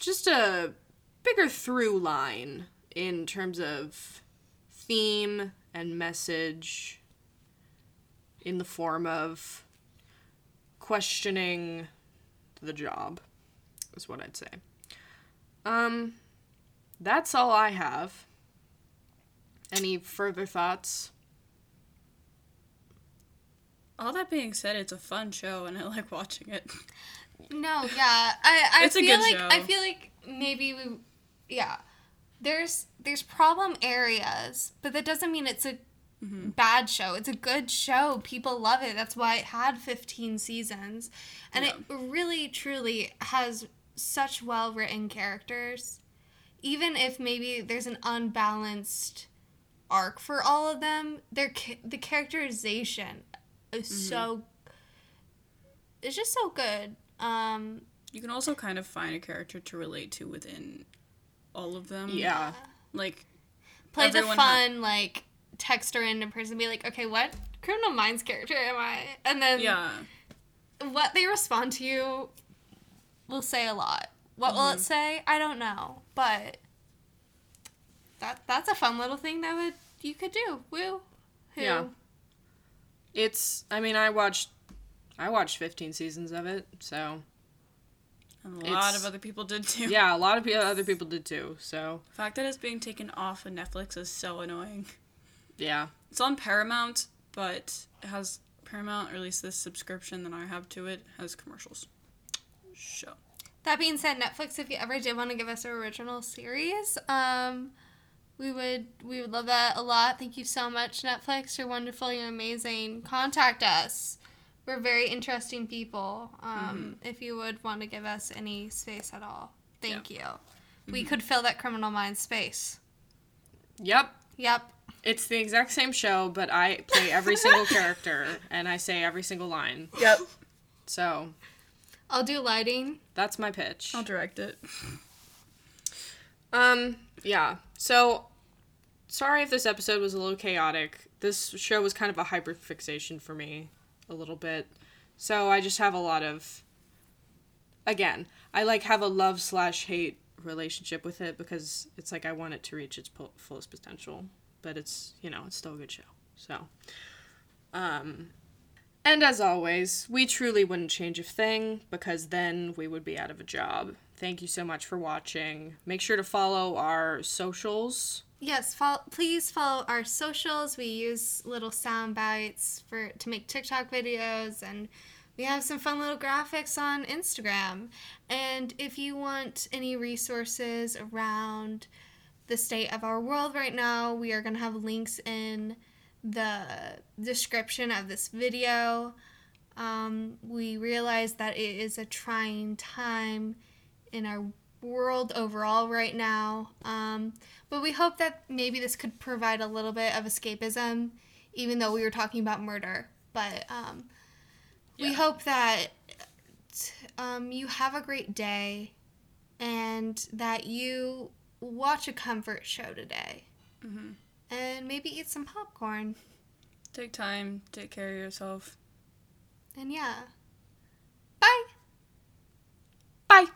Just a bigger through line in terms of theme and message in the form of questioning the job, is what I'd say. Um, that's all I have. Any further thoughts? All that being said, it's a fun show and I like watching it. No, yeah. I, I It's a feel good like show. I feel like maybe we yeah. There's there's problem areas, but that doesn't mean it's a Mm-hmm. bad show. It's a good show. People love it. That's why it had 15 seasons. And it really truly has such well-written characters. Even if maybe there's an unbalanced arc for all of them, their the characterization is Mm-hmm. so it's just so good. Um You can also kind of find a character to relate to within all of them. Yeah. Like, play the fun like text her in in person be like okay what criminal minds character am i and then yeah. what they respond to you will say a lot what will Mm-hmm. it say i don't know but that that's a fun little thing that would you could do woo Who? Yeah. It's. I mean, I watched. I watched 15 seasons of it, so And a lot It's- of other people did too. yeah, a lot of pe- other people did too. So The fact that it's being taken off of Netflix is so annoying. Yeah, It's on Paramount, but it has Paramount, or at least this subscription that I have to it, has commercials. Show. that being said netflix if you ever did want to give us an original series um we would we would love that a lot. Thank you so much netflix. You're wonderful. You're amazing. Contact us. We're very interesting people um if you would want to give us any space at all. Thank you. We could fill that criminal mind space. Yep. yep It's the exact same show, but I play every single character and I say every single line. Yep. So i'll do lighting that's my pitch. I'll direct it. Um, yeah. So, sorry if this episode was a little chaotic. This show was kind of a hyperfixation for me, a little bit. So I just have a lot of. Again, I like have a love slash hate relationship with it because it's like I want it to reach its po- fullest potential, but it's you know it's still a good show. So, um, and as always, we truly wouldn't change a thing because then we would be out of a job. Thank you so much for watching. Make sure to follow our socials. Yes, follow, please follow our socials. We use little sound bites for to make TikTok videos and we have some fun little graphics on Instagram. And if you want any resources around the state of our world right now, we are going to have links in the description of this video. Um, we realize that it is a trying time in our world overall right now. Um, but we hope that maybe this could provide a little bit of escapism, even though we were talking about murder. But um, we hope that um, you have a great day and that you watch a comfort show today mm-hmm. and maybe eat some popcorn. Take time, take care of yourself. And yeah. Bye. Bye.